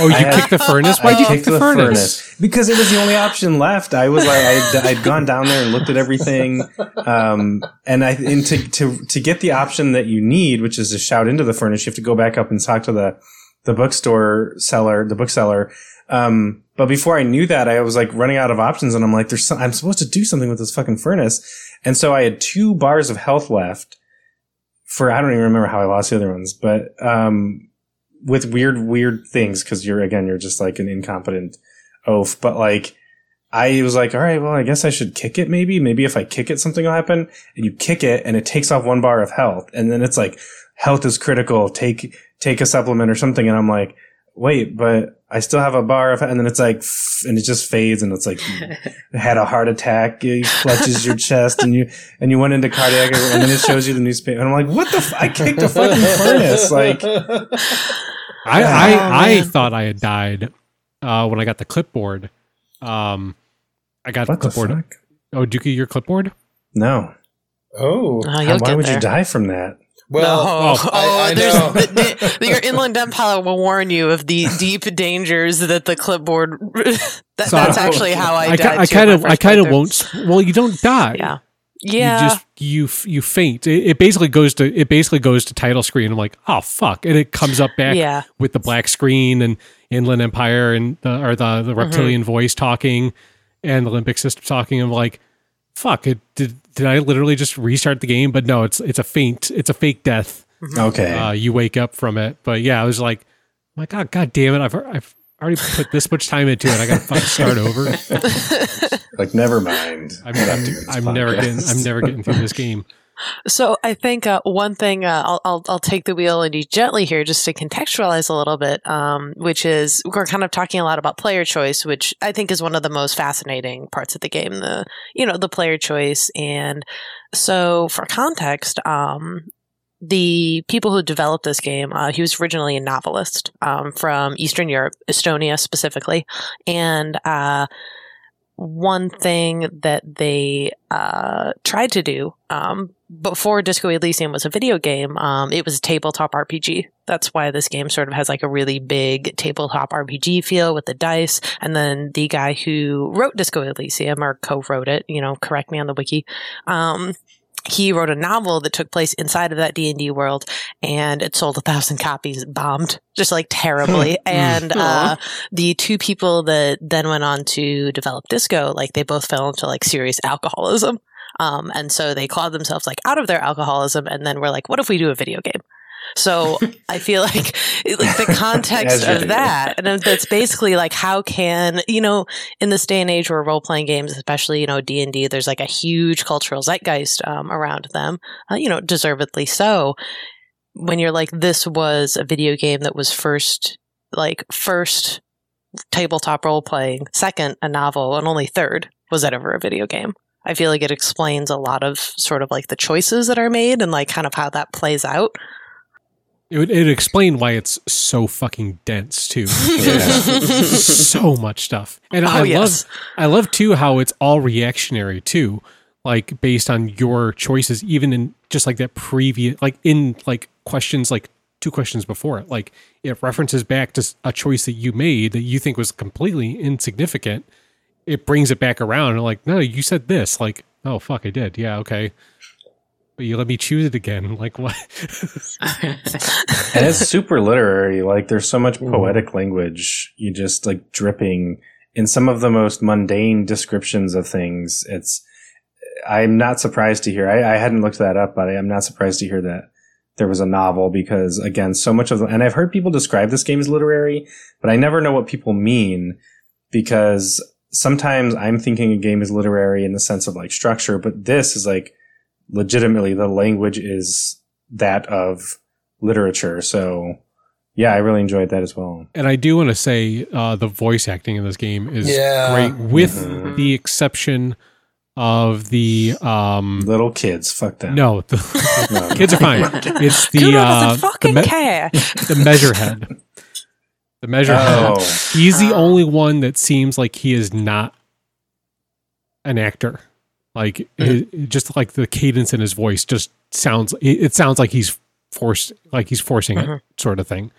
Oh, you I had- kicked the furnace? Why'd you kick kicked the, furnace? because it was the only option left. I was like, I'd, I'd gone down there and looked at everything, um, and I and to to to get the option that you need, which is to shout into the furnace, you have to go back up and talk to the the bookstore seller, the bookseller. Um, but before I knew that, I was like running out of options, and I'm like, "There's some, I'm supposed to do something with this fucking furnace," and so I had two bars of health left. For I don't even remember how I lost the other ones, but um, with weird, weird things because you're again, you're just like an incompetent oaf. But like, I was like, all right, well, I guess I should kick it. Maybe, maybe if I kick it, something will happen. And you kick it, and it takes off one bar of health, and then it's like, health is critical. Take take a supplement or something. And I'm like, wait, but I still have a bar of, and then it's like, and it just fades, and it's like, you had a heart attack. It clutches your chest, and you and you went into cardiac, and then it shows you the newspaper, and I'm like, what the? F- I kicked a fucking furnace, like. I, Oh, I, I thought I had died uh, when I got the clipboard. Um, I got What the the clipboard. fuck? Oh, Dookie, your clipboard? No. oh, How- why would there. you die from that? Well, no. oh, I- I there's the, the, your inland empire will warn you of the deep dangers that the clipboard. that, So- that's actually how I, I, died. I too kind of, I kind of won't. Well, you don't die. Yeah, yeah. You just you you faint. It, it basically goes to it basically goes to title screen. I'm like, oh fuck, and it comes up back Yeah. with the black screen and Inland Empire and the or the Mm-hmm. the reptilian voice talking and the limbic system talking. I'm like, fuck, it did. Did I literally just restart the game? But no, it's it's a faint. It's a fake death. Okay. Uh, you wake up from it. But yeah, I was like, my god, god damn it, I've I've already put this much time into it. I got to fucking start over. like, never mind. I'm, I'm, I'm never getting. I'm never getting through this game. So I think uh, one thing uh, I'll, I'll I'll take the wheel and do gently here, just to contextualize a little bit, um, which is we're kind of talking a lot about player choice, which I think is one of the most fascinating parts of the game. The you know the player choice, and so for context, um, the people who developed this game, uh, he was originally a novelist um, from Eastern Europe, Estonia specifically, and uh, one thing that they uh, tried to do um, before Disco Elysium was a video game, um, it was a tabletop RPG. That's why this game sort of has like a really big tabletop RPG feel with the dice. And then the guy who wrote Disco Elysium or co-wrote it, you know, correct me on the wiki. Um, he wrote a novel that took place inside of that D&D world and it sold a thousand copies, bombed just like terribly. and, uh, the two people that then went on to develop disco, like they both fell into like serious alcoholism. Um, and so they clawed themselves like out of their alcoholism and then we're like, what if we do a video game? So I feel like, like the context of that, and that's basically like how can you know in this day and age where role playing games, especially you know D and D, there's like a huge cultural zeitgeist um, around them, uh, you know, deservedly so. When you're like, this was a video game that was first, like first tabletop role playing, second a novel, and only third was that ever a video game. I feel like it explains a lot of sort of like the choices that are made and like kind of how that plays out. It would it explain why it's so fucking dense too. so much stuff, and oh, I Oh, yes. love I love too how it's all reactionary too, like based on your choices, even in just like that previous, like in like questions like two questions before it, like it references back to a choice that you made that you think was completely insignificant. It brings it back around and like, no, you said this, like, oh fuck, I did, yeah, okay. But you let me choose it again. Like what? and it's super literary. Like there's so much poetic language. You just like dripping in some of the most mundane descriptions of things, it's, I'm not surprised to hear, I, I hadn't looked that up, but I am not surprised to hear that there was a novel because again, so much of and I've heard people describe this game as literary, but I never know what people mean because sometimes I'm thinking a game is literary in the sense of like structure, but this is like legitimately the language is that of literature. So yeah, I really enjoyed that as well. And I do want to say uh, the voice acting in this game is Yeah. great, with Mhm. the exception of the um, Little kids, fuck them. no, the No. kids are fine. It's the Cuno uh, doesn't the, fucking me- care. the measure head. The measure head. Oh, He's the Oh. only one that seems like he is not an actor. Like his, just like the cadence in his voice just sounds. It, it sounds like he's forced, like he's forcing Mhm. it, sort of thing.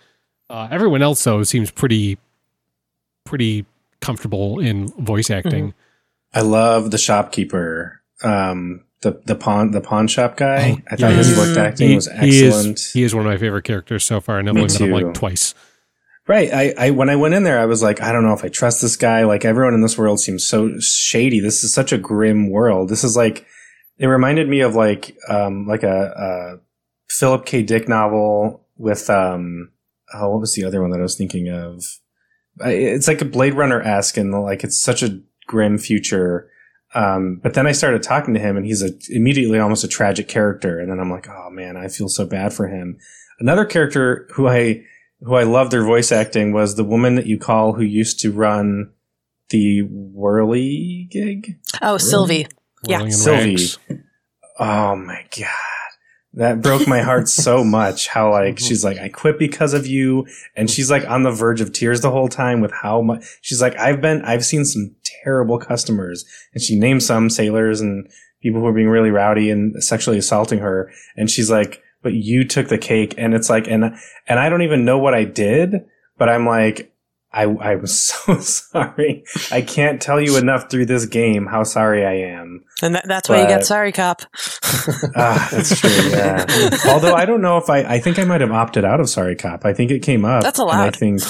Uh, everyone else though seems pretty, pretty comfortable in voice acting. I love the shopkeeper. Um, the the pawn the pawn shop guy. Oh, I thought his voice acting He, was he excellent. is he is one of my favorite characters so far, and I've Me only met him like twice. Right. I, I when I went in there, I was like, I don't know if I trust this guy. Like everyone in this world seems so shady. This is such a grim world. This is like it reminded me of like um like a, a Philip K. Dick novel with um oh what was the other one that I was thinking of? It's like a Blade Runner esque and like it's such a grim future. Um, but then I started talking to him and he's a immediately almost a tragic character. And then I'm like, oh man, I feel so bad for him. Another character who I who I loved their voice acting was the woman that you call who used to run the Whirly gig. Oh, Sylvie. Yeah. Whirling in Sylvie. rags. Oh my god. That broke my heart so much how like she's like I quit because of you and she's like on the verge of tears the whole time with how much she's like I've been I've seen some terrible customers and she names some sailors and people who were being really rowdy and sexually assaulting her and she's like but you took the cake and it's like and and I don't even know what I did but I'm like I I'm so sorry. I can't tell you enough through this game how sorry I am. And that, that's why you got But- Sorry Cop. Ah, that's true. Yeah. Although I don't know if I, I think I might have opted out of Sorry Cop. I think it came up. That's and allowed. I think,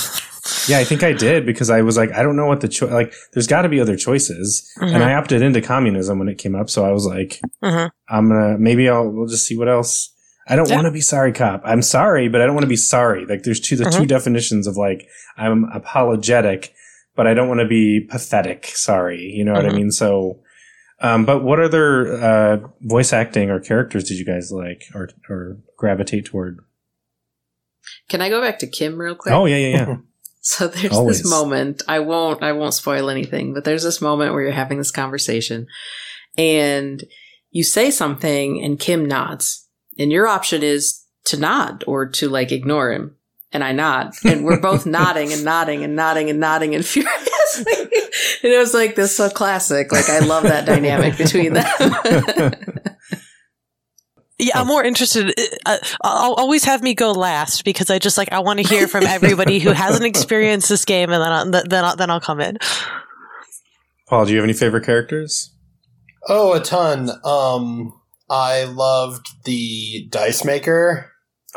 yeah, I think I did because I was like, I don't know what the choice. Like, there's got to be other choices, and I opted into communism when it came up. So I was like, Mhm. I'm gonna maybe I'll we'll just see what else. I don't Yeah. want to be sorry cop. I'm sorry, but I don't want to be sorry. Like there's two the two definitions of like I'm apologetic, but I don't want to be pathetic. Sorry, you know what I Mhm. mean. So, um, but what other uh, voice acting or characters did you guys like or or gravitate toward? Can I go back to Kim real quick? Oh yeah, yeah, yeah. So there's Always. this moment. I won't. I won't spoil anything. But there's this moment where you're having this conversation, and you say something, and Kim nods, and your option is to nod or to like ignore him. And I nod, and we're both nodding and nodding and nodding and nodding and furiously. and it was like this so classic. Like I love that dynamic between them. Yeah, I'm more interested. Uh, I'll always have me go last because I just like I want to hear from everybody who hasn't experienced this game, and then I'll, then I'll, then I'll come in. Paul, do you have any favorite characters? Oh, a ton. Um, I loved the dice maker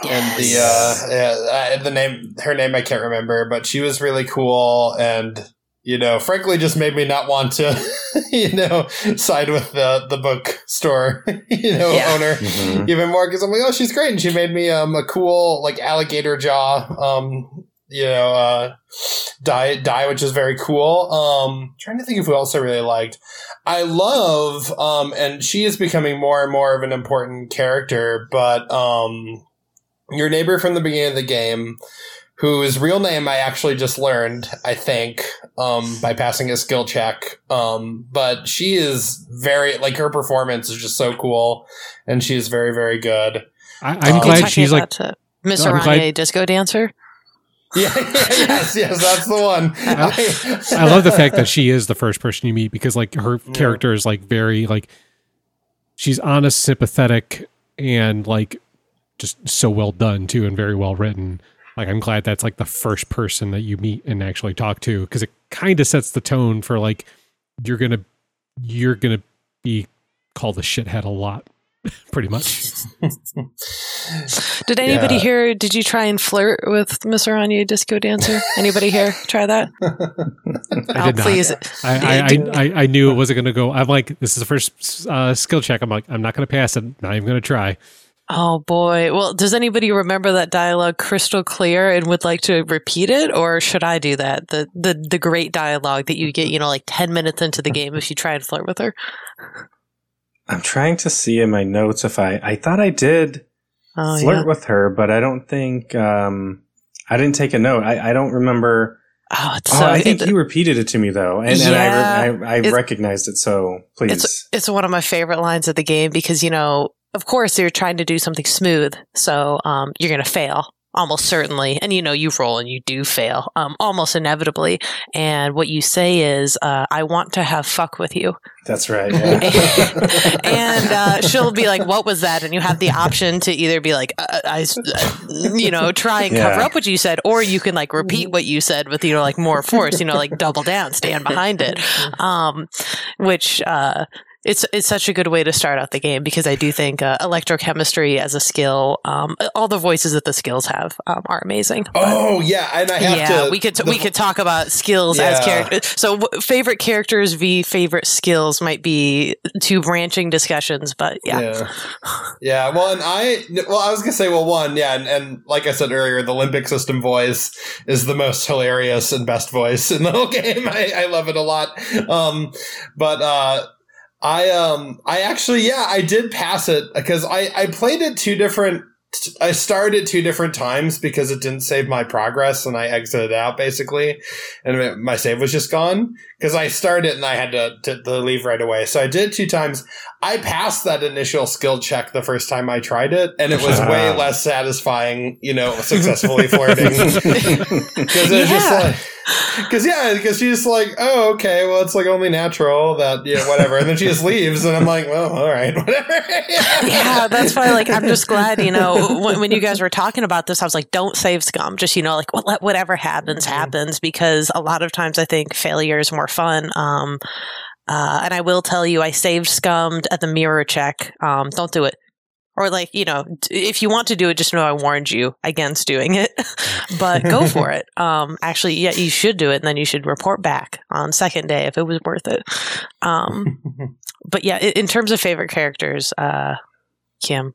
and the uh, uh, the name her name I can't remember, but she was really cool and you know, frankly, just made me not want to, you know, side with the the bookstore, you know, Yeah. owner Mhm. even more because I'm like, oh, she's great, and she made me um a cool like alligator jaw um you know uh die die which is very cool. Um, trying to think of who else I really liked. I love um and she is becoming more and more of an important character, but um your neighbor from the beginning of the game. Whose real name I actually just learned, I think, um, by passing a skill check. Um, but she is very like her performance is just so cool and she is very very good. I, I'm Oh. You're glad she's like about, uh, Miss I'm Oranje, glad- disco dancer. Yeah, yeah, yes, yes, that's the one. I love the fact that she is the first person you meet because like her Yeah. character is like very like she's honest, sympathetic, and like just so well done too, and very well written. Like I'm glad that's like the first person that you meet and actually talk to because it kind of sets the tone for like you're gonna you're gonna be called a shithead a lot pretty much. Did anybody Yeah. here? Did you try and flirt with Miss Oranje Disco Dancer? Anybody here try that? I oh, did not. please. I, I, I, I, I knew it wasn't going to go. I'm like, this is the first uh, skill check. I'm like, I'm not going to pass it. Not even going to try. Oh boy. Well, does anybody remember that dialogue crystal clear and would like to repeat it, or should I do that? The the the great dialogue that you get, you know, like ten minutes into the game if you try and flirt with her. I'm trying to see in my notes if I I thought I did Oh flirt yeah. with her, but I don't think um I didn't take a note. I, I don't remember. Oh, it's oh, so. I think it- you repeated it to me though, and, Yeah, and I I, I recognized it. So please, it's it's one of my favorite lines of the game because you know, of course, you're trying to do something smooth, so um, you're going to fail almost certainly, and you know, you roll and you do fail um, almost inevitably. And what you say is, uh, "I want to have fuck with you." that's right. Yeah. and uh, she'll be like, "What was that?" And you have the option to either be like, uh, "I," uh, you know, try and cover up what you said, or you can like repeat what you said with you know like more force, you know, like double down, stand behind it, um, which. It's it's such a good way to start out the game because I do think uh, electrochemistry as a skill, um, all the voices that the skills have um, are amazing. Oh yeah, and I have yeah, to. we could the- we could talk about skills as characters. So w- favorite characters v favorite skills might be two branching discussions, but yeah, Yeah. Yeah. Well, and I, well, I was going to say, well, one, yeah. And, and like I said earlier, the limbic system voice is the most hilarious and best voice in the whole game. I, I love it a lot. Um, but, uh, I, um, I actually, yeah, I did pass it because I, I played it two different, I started two different times because it didn't save my progress and I exited out basically. And my save was just gone because I started and I had to, to, to leave right away. So I did two times. I passed that initial skill check the first time I tried it, and it was way less satisfying, you know, successfully flirting. Because it's just Yeah. like, because yeah, because she's like, oh, okay, well, it's like only natural that, yeah, whatever. And then she just leaves, and I'm like, well, all right, whatever. yeah, that's why. Like, I'm just glad you know when, when you guys were talking about this, I was like, don't save scum. Just you know, like what, whatever happens, Mhm. happens. Because a lot of times, I think failure is more fun. Um, uh, and I will tell you, I saved scummed at the mirror check. Um, don't do it. Or like you know, if you want to do it, just know I warned you against doing it. but go for it. Um, actually, yeah, you should do it, and then you should report back on second day if it was worth it. Um, but yeah, in terms of favorite characters, uh, Kim.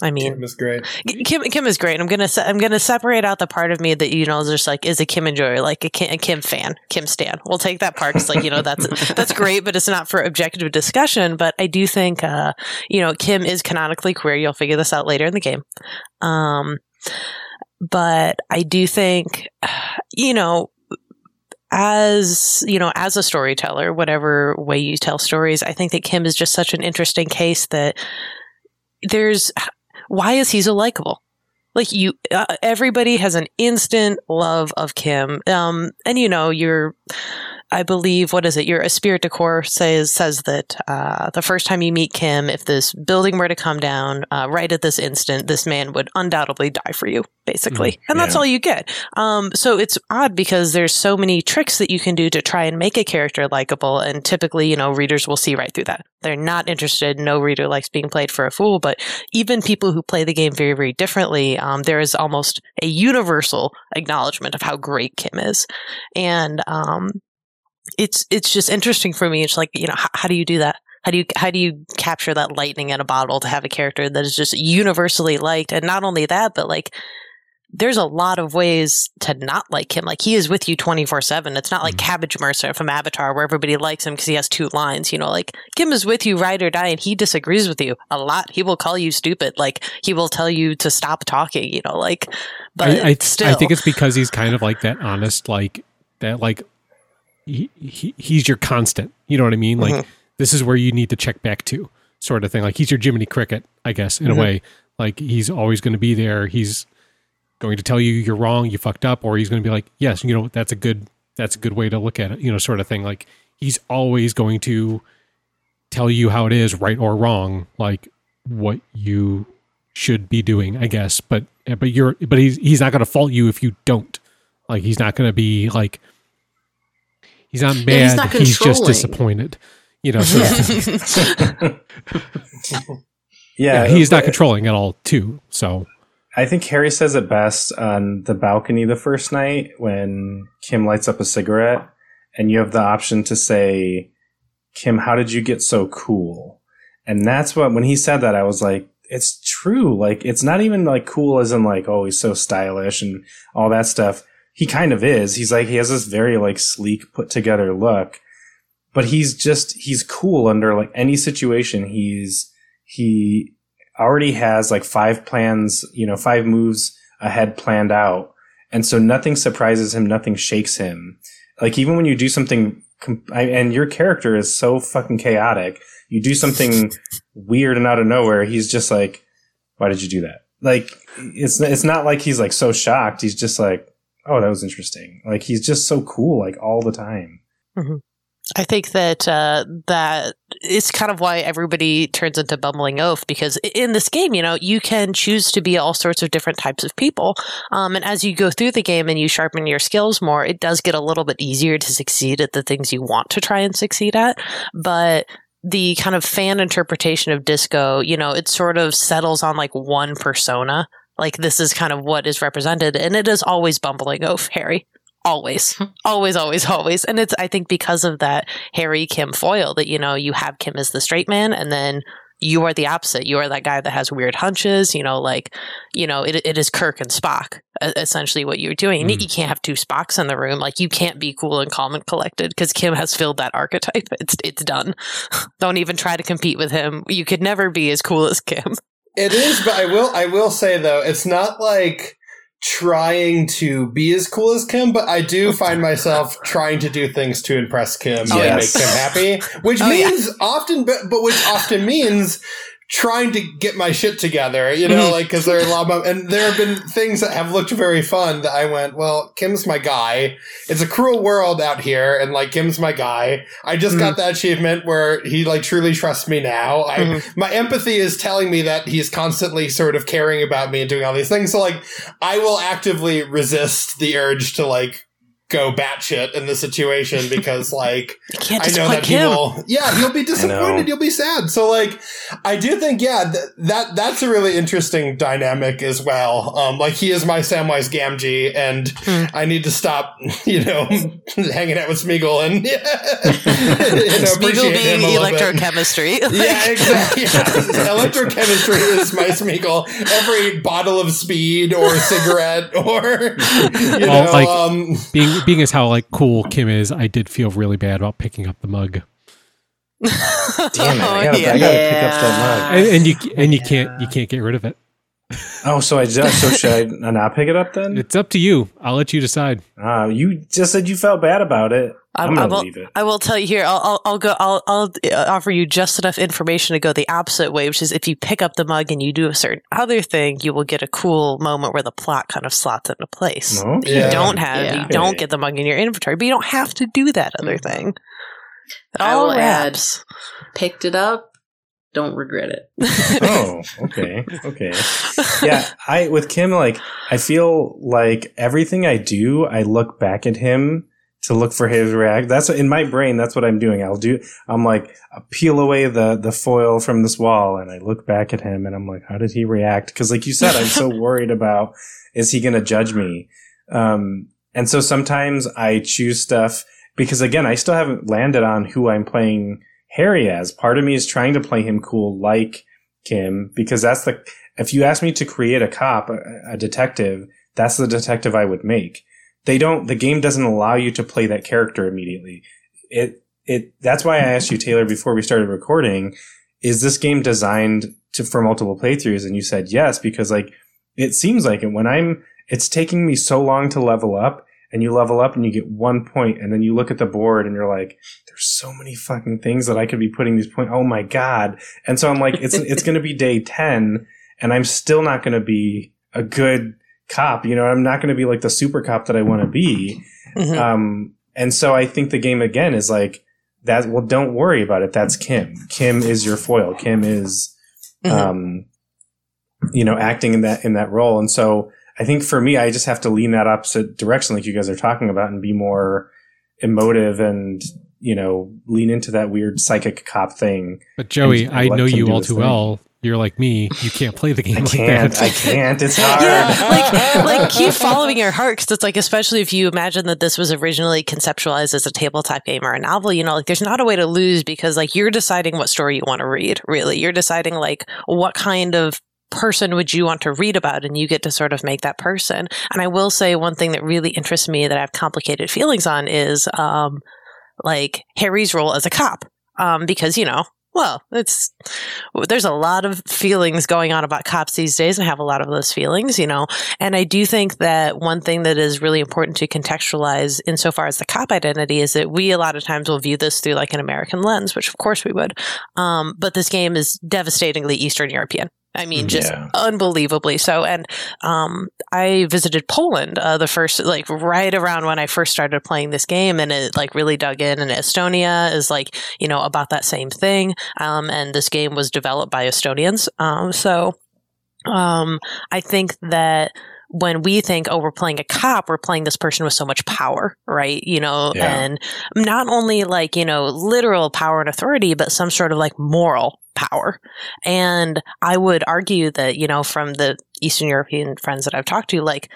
I mean, Kim is great. Kim Kim is great. I'm gonna se- I'm gonna separate out the part of me that you know is just like is a Kim enjoyer, like a Kim, a Kim fan, Kim stan. We'll take that part It's like you know that's that's great, but it's not for objective discussion. But I do think uh, you know Kim is canonically queer. You'll figure this out later in the game. Um, but I do think you know as you know as a storyteller whatever way you tell stories i think that kim is just such an interesting case that there's why is he so likable? Like you uh, everybody has an instant love of kim. Um and you know you're i believe what is it? Your Esprit de Corps says says that uh the first time you meet kim if this building were to come down uh, right at this instant this man would undoubtedly die for you basically. And that's yeah. all you get. Um so it's odd because there's so many tricks that you can do to try and make a character likable and typically you know readers will see right through that. They're not interested. No reader likes being played for a fool but even people who play the game very, very differently, um, there is almost a universal acknowledgement of how great Kim is, and um, it's it's just interesting for me. It's like you know, how, how do you do that? How do you how do you capture that lightning in a bottle to have a character that is just universally liked, and not only that, but like. There's a lot of ways to not like him. Like he is with you 24 7. It's not like Mhm. Cabbage Merchant from Avatar where everybody likes him because he has two lines. You know, like Kim is with you, ride or die, and he disagrees with you a lot. He will call you stupid. Like he will tell you to stop talking. You know, like. But I, I, still, I think it's because he's kind of like that honest, like that, like he, he he's your constant. You know what I mean? Like Mhm. this is where you need to check back to, sort of thing. Like he's your Jiminy Cricket, I guess, in Mhm. a way. Like he's always going to be there. He's going to tell you you're wrong, you fucked up, or he's going to be like, yes, you know, that's a good that's a good way to look at it. You know, sort of thing. Like he's always going to tell you how it is, right or wrong, like what you should be doing, I guess. But but you're but he's he's not going to fault you if you don't. Like he's not going to be like he's not mad. Yeah, he's, he's just disappointed. You know, sort of. Yeah, Yeah, he's not controlling at all, too. So I think Harry says it best on the balcony the first night when Kim lights up a cigarette, and you have the option to say, "Kim, how did you get so cool?" And that's what when he said that, I was like, "It's true. Like, it's not even like cool as in like, oh, he's so stylish and all that stuff." He kind of is. He's like he has this very like sleek, put together look, but he's just he's cool under like any situation. He's he already has like five plans, you know, five moves ahead planned out. And so nothing surprises him, nothing shakes him. Like even when you do something, and your character is so fucking chaotic, you do something weird and out of nowhere, he's just like, why did you do that? Like it's it's not like he's like so shocked. He's just like, oh, that was interesting. Like he's just so cool, like all the time. I think that uh, that is kind of why everybody turns into bumbling oaf because in this game, you know, you can choose to be all sorts of different types of people, um, and as you go through the game and you sharpen your skills more, it does get a little bit easier to succeed at the things you want to try and succeed at. But the kind of fan interpretation of disco, you know, it sort of settles on like one persona. Like this is kind of what is represented, and it is always bumbling oaf, Harry. Always, always, always, always. And it's, I think, because of that Harry Kim foil that, you know, you have Kim as the straight man and then you are the opposite. You are that guy that has weird hunches, you know, like, you know, it, it is Kirk and Spock, essentially what you're doing. Mm. You can't have two Spocks in the room. Like, you can't be cool and calm and collected because Kim has filled that archetype. It's, it's done. Don't even try to compete with him. You could never be as cool as Kim. It is, but I will I will say though, it's not like trying to be as cool as Kim, but I do find myself trying to do things to impress Kim Oh, and make Kim happy, which Oh, yeah. means often, but, but which often means trying to get my shit together, you know, Mhm. like because there are a lot of, and there have been things that have looked very fun that I went, well, Kim's my guy. It's a cruel world out here, and like Kim's my guy. I just got that achievement where he like truly trusts me now. I Mhm. my empathy is telling me that he's constantly sort of caring about me and doing all these things. So like I will actively resist the urge to like go batshit in the situation because like can't I know that he Kim. will. Yeah, he'll be disappointed. you'll be sad. So like, I do think yeah th- that that's a really interesting dynamic as well. Um, like he is my Samwise Gamgee, and Hmm. I need to stop, you know, hanging out with Smeagol and you know, Smeagol being a little bit. electrochemistry. Yeah, exactly. Yeah. Electrochemistry is my Smeagol. Every bottle of speed or cigarette or you Well, know, like- um, being being as how like cool Kim is, I did feel really bad about picking up the mug, Damn it! I gotta, Oh, I gotta yeah. pick up that mug. and, and you and you can't you can't get rid of it. Oh, so I just so should I not pick it up then? It's up to you. I'll let you decide. Uh, you just said you felt bad about it. I'm, I gonna will, leave it. I will tell you here. I'll, I'll, I'll go. I'll, I'll uh, offer you just enough information to go the opposite way, which is if you pick up the mug and you do a certain other thing, you will get a cool moment where the plot kind of slots into place. No? You don't have. Yeah. You don't get the mug in your inventory, but you don't have to do that other Mhm. thing. It I all will add- Picked it up. Don't regret it. Oh, okay, okay. Yeah, I with Kim, like I feel like everything I do, I look back at him to look for his react. That's what, in my brain. That's what I'm doing. I'll do. I'm like I peel away the the foil from this wall, and I look back at him, and I'm like, how did he react? Because, like you said, I'm so worried about is he going to judge me? Um, and so sometimes I choose stuff because again, I still haven't landed on who I'm playing Harry as. Part of me is trying to play him cool like Kim because that's the, if you ask me to create a cop, a, a detective, that's the detective I would make. They don't, the game doesn't allow you to play that character immediately. It, it, that's why I asked you, Taylor, before we started recording, is this game designed to, for multiple playthroughs? And you said yes, because like, it seems like it when I'm, it's taking me so long to level up and you level up and you get one point and then you look at the board and you're like, there's so many fucking things that I could be putting these point. Oh my God. And so I'm like, it's, it's going to be day 10 and I'm still not going to be a good cop. You know, I'm not going to be like the super cop that I want to be. Mhm. Um, and so I think the game again is like that. Well, don't worry about it. That's Kim. Kim is your foil. Kim is, Mhm. um, you know, acting in that, in that role. And so I think for me, I just have to lean that opposite direction, like you guys are talking about and be more emotive and, you know, lean into that weird psychic cop thing. But Joey, And I know Kim you all too thing. well. You're like me, you can't play the game I like can't. that. I can't. It's hard. yeah, like like keep following your heart because it's like especially if you imagine that this was originally conceptualized as a tabletop game or a novel, you know, like there's not a way to lose because like you're deciding what story you want to read. Really, you're deciding like what kind of person would you want to read about and you get to sort of make that person and i will say one thing that really interests me that i have complicated feelings on is um like harry's role as a cop um because you know well, it's there's a lot of feelings going on about cops these days, and I have a lot of those feelings, you know. And I do think that one thing that is really important to contextualize insofar as the cop identity is that we a lot of times will view this through like an American lens, which of course we would. Um, but this game is devastatingly Eastern European. I mean, just Yeah. unbelievably so. And um, I visited Poland uh, the first, like right around when I first started playing this game, and it like really dug in. And Estonia is like you know about that same thing. Um, and this game was developed by Estonians. Um, so um, I think that when we think, oh, we're playing a cop, we're playing this person with so much power, right? You know, Yeah. and not only like, you know, literal power and authority, but some sort of like moral power. And I would argue that, you know, from the Eastern European friends that I've talked to, like,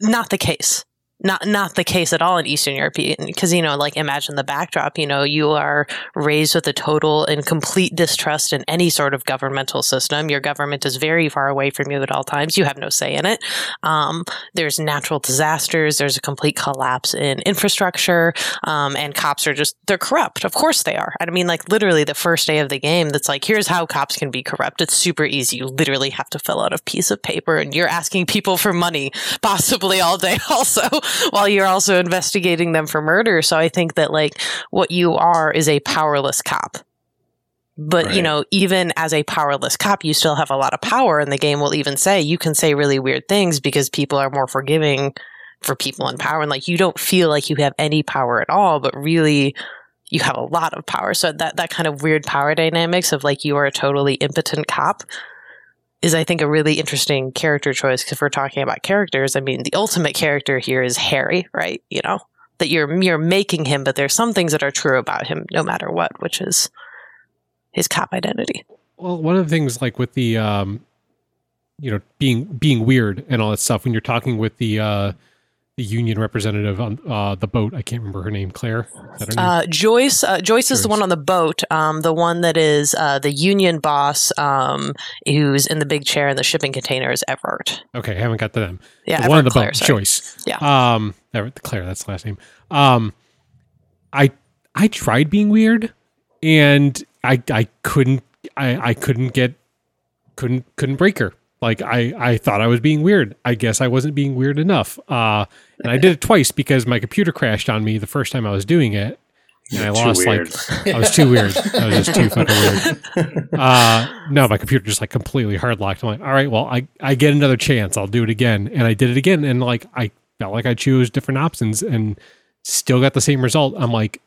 not the case. Not not the case at all in Eastern European because you know like imagine the backdrop you know you are raised with a total and complete distrust in any sort of governmental system. Your government is very far away from you at all times. You have no say in it. Um, there's natural disasters. There's a complete collapse in infrastructure. Um, and cops are just they're corrupt. Of course they are. I mean like literally the first day of the game that's like here's how cops can be corrupt. It's super easy. You literally have to fill out a piece of paper and you're asking people for money possibly all day also while you're also investigating them for murder. So i think that like what you are is a powerless cop. But you know even as a powerless cop you still have a lot of power and the game will even say you can say really weird things because people are more forgiving for people in power. And like you don't feel like you have any power at all but really you have a lot of power. So that that kind of weird power dynamics of like you are a totally impotent cop is i think a really interesting character choice because we're talking about characters i mean the ultimate character here is harry right? You know that you're you're making him but there's some things that are true about him no matter what which is his cop identity. Well, one of the things like with the um, you know, being being weird and all that stuff when you're talking with the uh the union representative on uh the boat, I can't remember her name, Claire. Her name? Uh, Joyce. Uh, Joyce is the one on the boat. Um, the one that is uh, the union boss, um, who's in the big chair in the shipping container is Evrart. okay, I haven't got to them. Yeah, the one on the Evrart Claire, boat, sorry. Joyce. Yeah. Um, Evrart Claire, that's the last name. Um, I I tried being weird, and I I couldn't I I couldn't get couldn't couldn't break her. Like I I thought I was being weird. I guess I wasn't being weird enough. Uh, and I did it twice because my computer crashed on me the first time I was doing it, and I lost weird. like I was too weird. I was just too fucking weird. Uh, no, my computer just like completely hard locked. I'm like, all right, well, I, I get another chance. I'll do it again. And I did it again. And like, I felt like I chose different options and still got the same result. I'm like,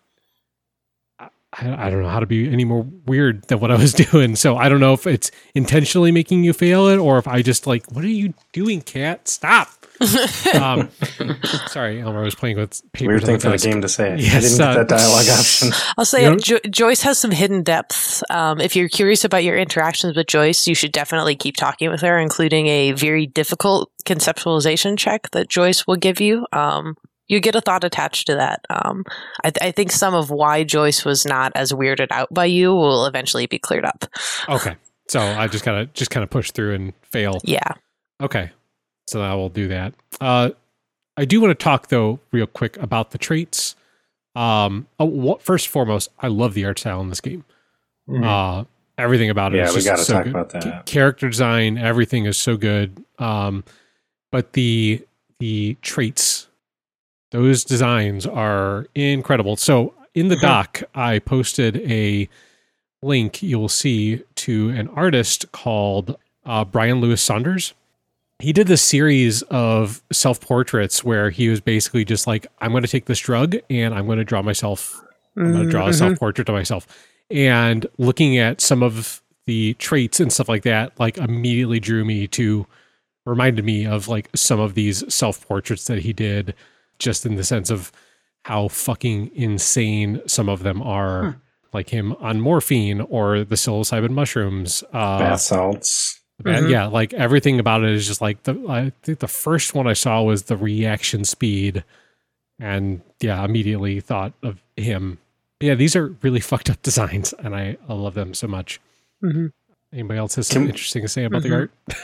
I, I don't know how to be any more weird than what I was doing. So I don't know if it's intentionally making you fail it or if I just like, what are you doing, cat? Stop. um, sorry, Elmer I was playing with papers. Weird on thing for the game to say. I Yes, didn't uh, get that dialogue option. I'll say You know- it, jo- Joyce has some hidden depths. Um, if you're curious about your interactions with Joyce, you should definitely keep talking with her, including a very difficult conceptualization check that Joyce will give you. Um, you get a thought attached to that. Um, I, th- I think some of why Joyce was not as weirded out by you will eventually be cleared up. Okay. So I just gotta just kind of push through and fail. Yeah. Okay. So I will do that. Uh, I do want to talk though, real quick about the traits. Um, oh, what, first and foremost, I love the art style in this game. Mhm. Uh, everything about it. Yeah, is we just gotta so talk good. about that. Ca- character design, everything is so good. Um, but the the traits, those designs are incredible. So in the doc, I posted a link you'll see to an artist called uh, Bryan Lewis Saunders. He did this series of self portraits where he was basically just like, I'm going to take this drug and I'm going to draw myself I'm going to draw a Mhm. self portrait of myself. And looking at some of the traits and stuff like that, like immediately drew me to, reminded me of like some of these self portraits that he did, just in the sense of how fucking insane some of them are. like him on morphine or the psilocybin mushrooms. Uh, Bath salts. and Mhm. yeah, like everything about it is just like the. I think the first one I saw was the reaction speed, and yeah, immediately thought of him. Yeah, these are really fucked up designs, and I, I love them so much. Mhm. Anybody else has something Can- interesting to say about Mhm. the art?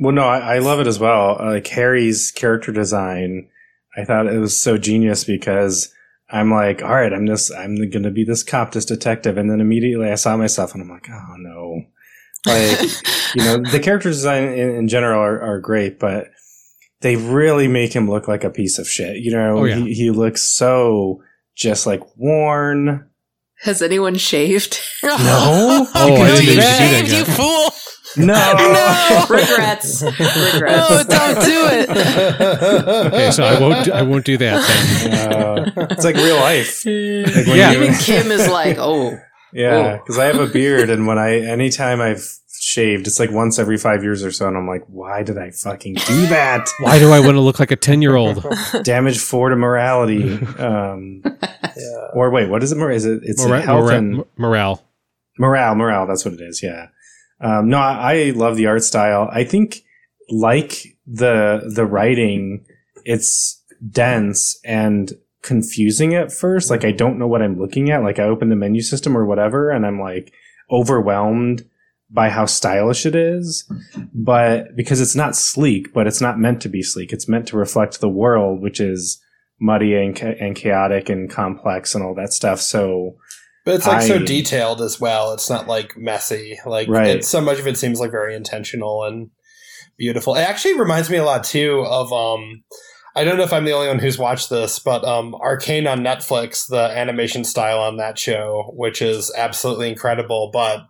Well, no, I, I love it as well. Uh, Like Harry's character design, I thought it was so genius because I'm like, all right, I'm this, I'm going to be this cop, this detective, and then immediately I saw myself, and I'm like, oh no, like you know, the character design in, in general are, are great, but they really make him look like a piece of shit. You know, Oh, yeah. he, he looks so just like worn. Has anyone shaved? No, Oh, I didn't you even see that shaved, you fool! No, No. Regrets. Regrets. Oh, don't do it. Okay, so I won't. I won't do that. Then. Uh, it's like real life. Like Yeah. Even Kim is like, oh, Yeah, because I have a beard, and when I anytime I've shaved, it's like once every five years or so, and I'm like, why did I fucking do that? Why do I want to look like a ten year old? Damage four to morality. Um, yeah. or wait, what is it? Mor- Is it? It's Mora- health mora- and morale. morale. Morale. That's what it is. Yeah. Um, no, I, I love the art style. I think like the the writing, it's dense and confusing at first. Like I don't know what I'm looking at. Like I open the menu system or whatever, and I'm like overwhelmed by how stylish it is. But because it's not sleek, but it's not meant to be sleek. It's meant to reflect the world, which is muddy and, and chaotic and complex and all that stuff. So But it's like so detailed as well. It's not like messy. Like Right. it's, so much of it seems like very intentional and beautiful. It actually reminds me a lot too of um I don't know if I'm the only one who's watched this, but um Arcane on Netflix, the animation style on that show, which is absolutely incredible. But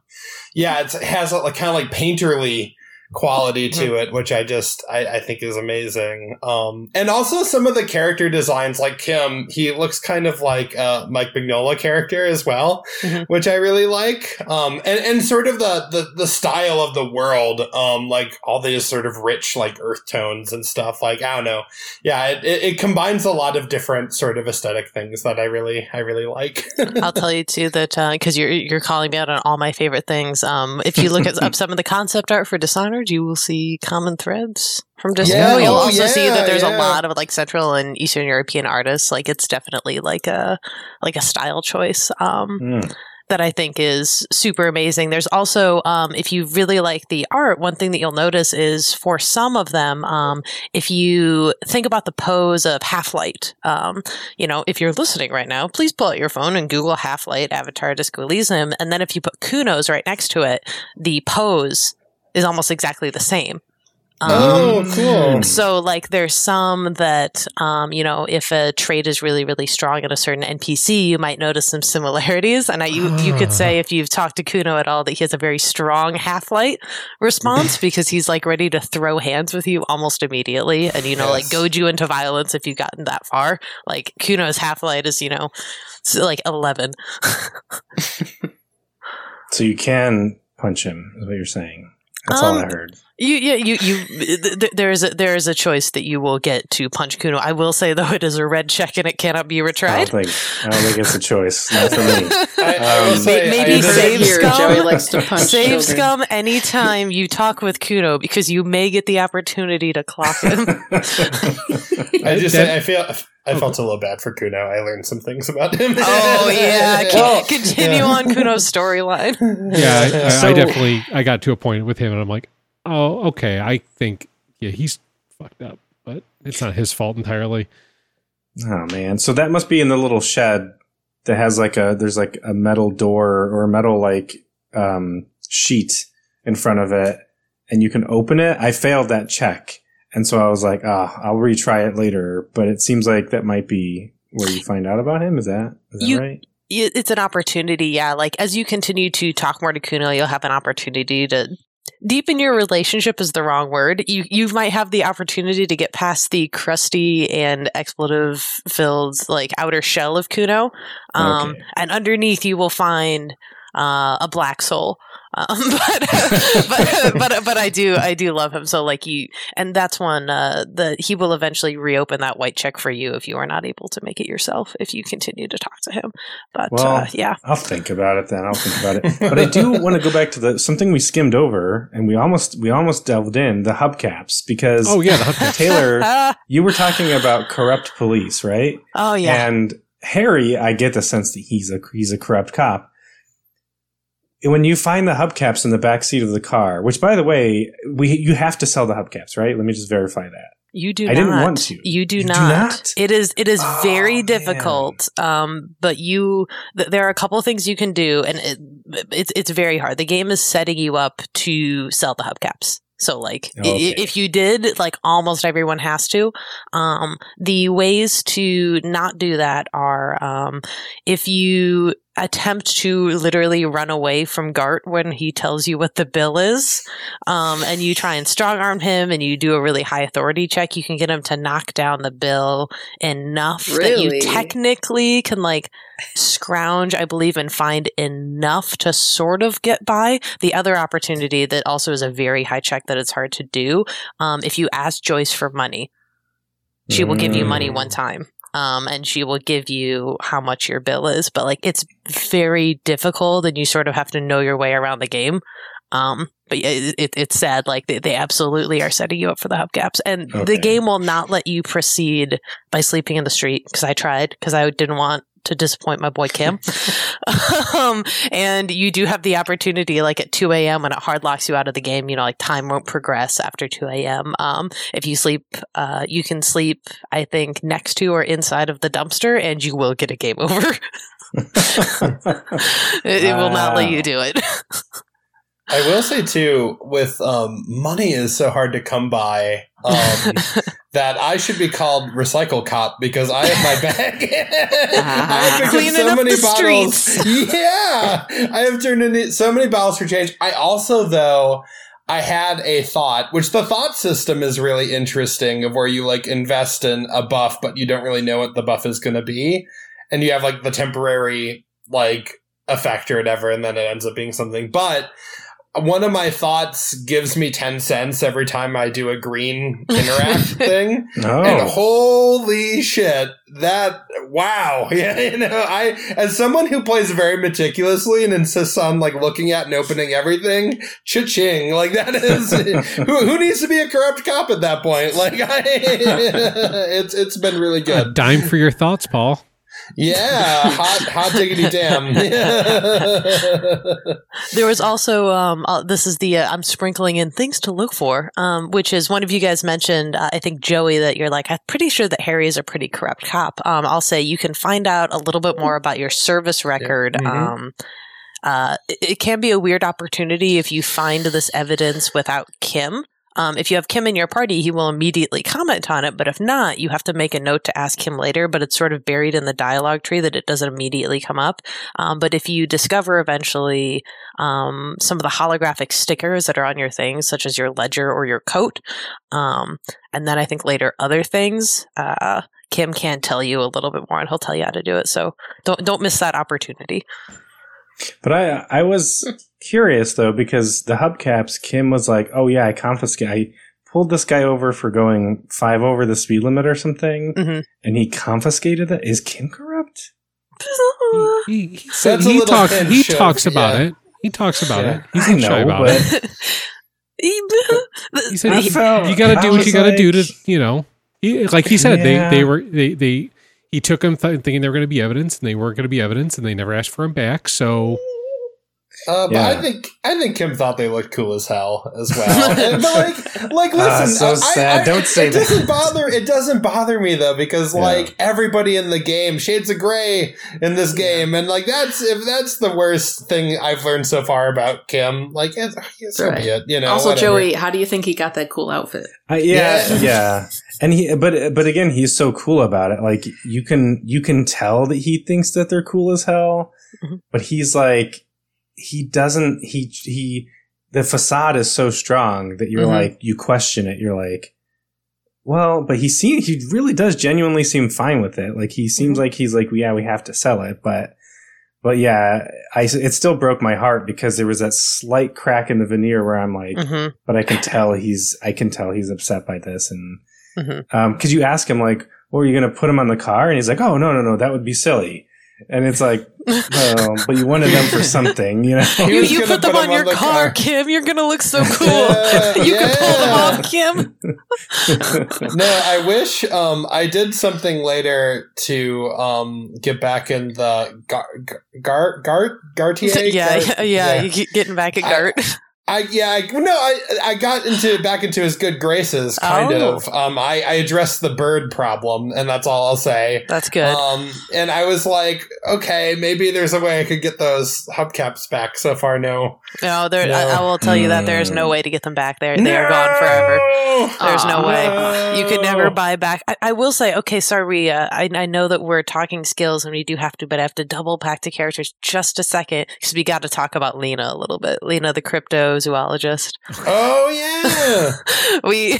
yeah, it's, it has a like, kind of like painterly quality to it, which I just I, I think is amazing. Um, and also some of the character designs, like Kim, he looks kind of like a Mike Mignola character as well, Mhm. which I really like. Um, and and sort of the the the style of the world, um, like all these sort of rich like earth tones and stuff. Like I don't know, yeah, it, it, it combines a lot of different sort of aesthetic things that I really I really like. I'll tell you too that because you're you're calling me out on all my favorite things. Um, if you look at up some of the concept art for Dishonored, you will see common threads from Dishonored. Yeah, You'll oh, also see that there's yeah. a lot of like Central and Eastern European artists. Like it's definitely like a like a style choice. Um, mm, that I think is super amazing. There's also, um, if you really like the art, one thing that you'll notice is for some of them, um, if you think about the pose of Half Light, um, you know, if you're listening right now, please pull out your phone and Google Half Light Avatar Disco Elysium. And then if you put Cuno's right next to it, the pose is almost exactly the same. Um, oh, cool. so like there's some that um, you know if a trait is really really strong in a certain NPC you might notice some similarities and I, you you could say if you've talked to Cuno at all that he has a very strong half light response because he's like ready to throw hands with you almost immediately and you know like goad you into violence if you've gotten that far like Cuno's half light is you know like 11 so you can punch him, is what you're saying. That's all I Um, heard. You, yeah, you, you. th- th- There is a there is a choice that you will get to punch Cuno. I will say though, it is a red check and it cannot be I retried. don't think I don't think it's a choice. Not for me. I, I Um, say, maybe I save it here. scum. Joey likes to punch Save children. scum anytime you talk with Cuno because you may get the opportunity to clock him. I just That- I feel I felt a little bad for Cuno. I learned some things about him. oh yeah, Well- Con- continue on Cuno's storyline. Yeah, I, I, I definitely I got to a point with him, and I'm like, oh, okay. I think yeah, he's fucked up, but it's not his fault entirely. Oh man, so that must be in the little shed that has like a there's like a metal door or a metal like um sheet in front of it, and you can open it. I failed that check, and so I was like, ah, I'll retry it later. But it seems like that might be where you find out about him. Is that is that You- right? It's an opportunity, yeah. Like as you continue to talk more to Cuno, you'll have an opportunity to deepen your relationship. Is the wrong word. You you might have the opportunity to get past the crusty and expletive filled like outer shell of Cuno, um, Okay. and underneath you will find uh, a black soul. Um, but, but but but I do I do love him. So like you, and that's one uh, that he will eventually reopen that white check for you if you are not able to make it yourself. If you continue to talk to him, but Well, uh, yeah, I'll think about it then. I'll think about it. But I do want to go back to the something we skimmed over and we almost we almost delved in the hubcaps because Oh yeah, the hubcap. Taylor, you were talking about corrupt police, right? oh yeah, And Harry, I get the sense that he's a he's a corrupt cop. When you find the hubcaps in the back seat of the car, which by the way, we you have to sell the hubcaps, right? Let me just verify that. You do I not. didn't want to. You do You do not. not? It is it is Oh, very man. difficult. Um, but you th- there are a couple things you can do, and it, it's it's very hard. The game is setting you up to sell the hubcaps. So like Okay. if you did, like almost everyone has to. Um, the ways to not do that are um, if you attempt to literally run away from Garte when he tells you what the bill is, um, and you try and strong arm him and you do a really high authority check, you can get him to knock down the bill enough that you technically can like scrounge, I believe, and find enough to sort of get by. The other opportunity that also is a very high check that it's hard to do, um, if you ask Joyce for money, she will give you money Mm. one time. Um, and she will give you how much your bill is, but like it's very difficult, and you sort of have to know your way around the game. Um, but it, it, it's sad. Like they, they absolutely are setting you up for the hubcaps, and Okay. the game will not let you proceed by sleeping in the street because I tried because I didn't want to disappoint my boy Kim. um, and you do have the opportunity, like at 2 a.m. when it hard locks you out of the game, you know, like time won't progress after 2 a.m. Um, if you sleep, uh, you can sleep, I think, next to or inside of the dumpster and you will get a game over. it, it will not let you do it. I will say too, with um, money is so hard to come by um, that I should be called recycle cop because I have my bag. I have picked up Cleaning so up many the bottles. streets. Yeah, I have turned in so many bottles for change. I also though. I had a thought, which the thought system is really interesting of where you like invest in a buff, but you don't really know what the buff is going to be. And you have like the temporary like effect or whatever, and then it ends up being something. But one of my thoughts gives me 10 cents every time I do a green interact thing. And oh, holy shit, that wow. Yeah, you know, I as someone who plays very meticulously and insists on like looking at and opening everything, cha-ching. Like that is who, who needs to be a corrupt cop at that point? Like I it's it's been really good. A good. dime for your thoughts, Paul. Yeah, hot hot diggity damn. There was also um, uh, this is the uh, I'm sprinkling in things to look for, um, which is one of you guys mentioned. Uh, I think Joey that you're like I'm pretty sure that Harry is a pretty corrupt cop. Um, I'll say you can find out a little bit more about your service record. Mhm. Um, uh, it, it can be a weird opportunity if you find this evidence without Kim. Um, if you have Kim in your party, he will immediately comment on it. But if not, you have to make a note to ask him later. But it's sort of buried in the dialogue tree that it doesn't immediately come up. Um, but if you discover eventually um, some of the holographic stickers that are on your things, such as your ledger or your coat, um, and then I think later other things, uh, Kim can tell you a little bit more, and he'll tell you how to do it. So don't don't miss that opportunity. But I I was curious though because the hubcaps, Kim was like, "Oh yeah, I confiscated I pulled this guy over for going five over the speed limit or something, Mhm. and he confiscated it. Is Kim corrupt? He, he, said That's he talks. He pinch of- talks about yeah. it. He talks about Yeah. it. He's I not shy know, about but- it. He said, I "You- felt- "You got to do what you was got to do to, you know." He, like he said, Yeah. they they were they they he took them th- thinking they were going to be evidence, and they weren't going to be evidence, and they never asked for them back. So Uh, but Yeah. I think I think Kim thought they looked cool as hell as well. And- but like, like Ah, listen, so I- sad. I- Don't say it that. doesn't bother. It doesn't bother me though because Yeah. like everybody in the game, shades of gray in this game, and like that's if that's the worst thing I've learned so far about Kim. Like, it's, so Right. be it. You know. also, whatever. Joey, how do you think he got that cool outfit? I, yeah, Yeah. yeah, And he, but but again, he's so cool about it. Like you can you can tell that he thinks that they're cool as hell, Mhm. but he's like he doesn't. He he the facade is so strong that you're Mhm. like you question it. You're like, well, but he seems he really does genuinely seem fine with it. Like he seems like he's like, yeah, we have to sell it, but but yeah, I it still broke my heart because there was that slight crack in the veneer where I'm like, hmm but I can tell he's I can tell he's upset by this, and Mhm. um, because you ask him like, "Well, are you going to put him on the car?" And he's like, "Oh no, no, no, that would be silly." And it's like, well, but you wanted them for something, you know? You, you put them put on him your on the car, car. Kim. You're gonna look so cool. Yeah, you can pull them off, Kim. no, I wish um, I did something later to um, get back in the Gar Gar Gar Gartier. yeah, Gar- yeah, yeah, You keep getting back at Garte. I yeah, I, no, I I got into back into his good graces, kind Oh. of. Um, I I addressed the bird problem, and that's all I'll say. That's good. Um, and I was like, okay, maybe there's a way I could get those hubcaps back. So far, no. no, there. no. I, I will tell you that there is no Mm. way to get them back. There, they are gone forever. There's no way. You could never buy back. I, I will say, okay, sorry, uh, I, I know that we're talking skills and we do have to, but I have to double back to characters just a second because we got to talk about Lena a little bit. Lena, the cryptozoologist. Oh yeah. we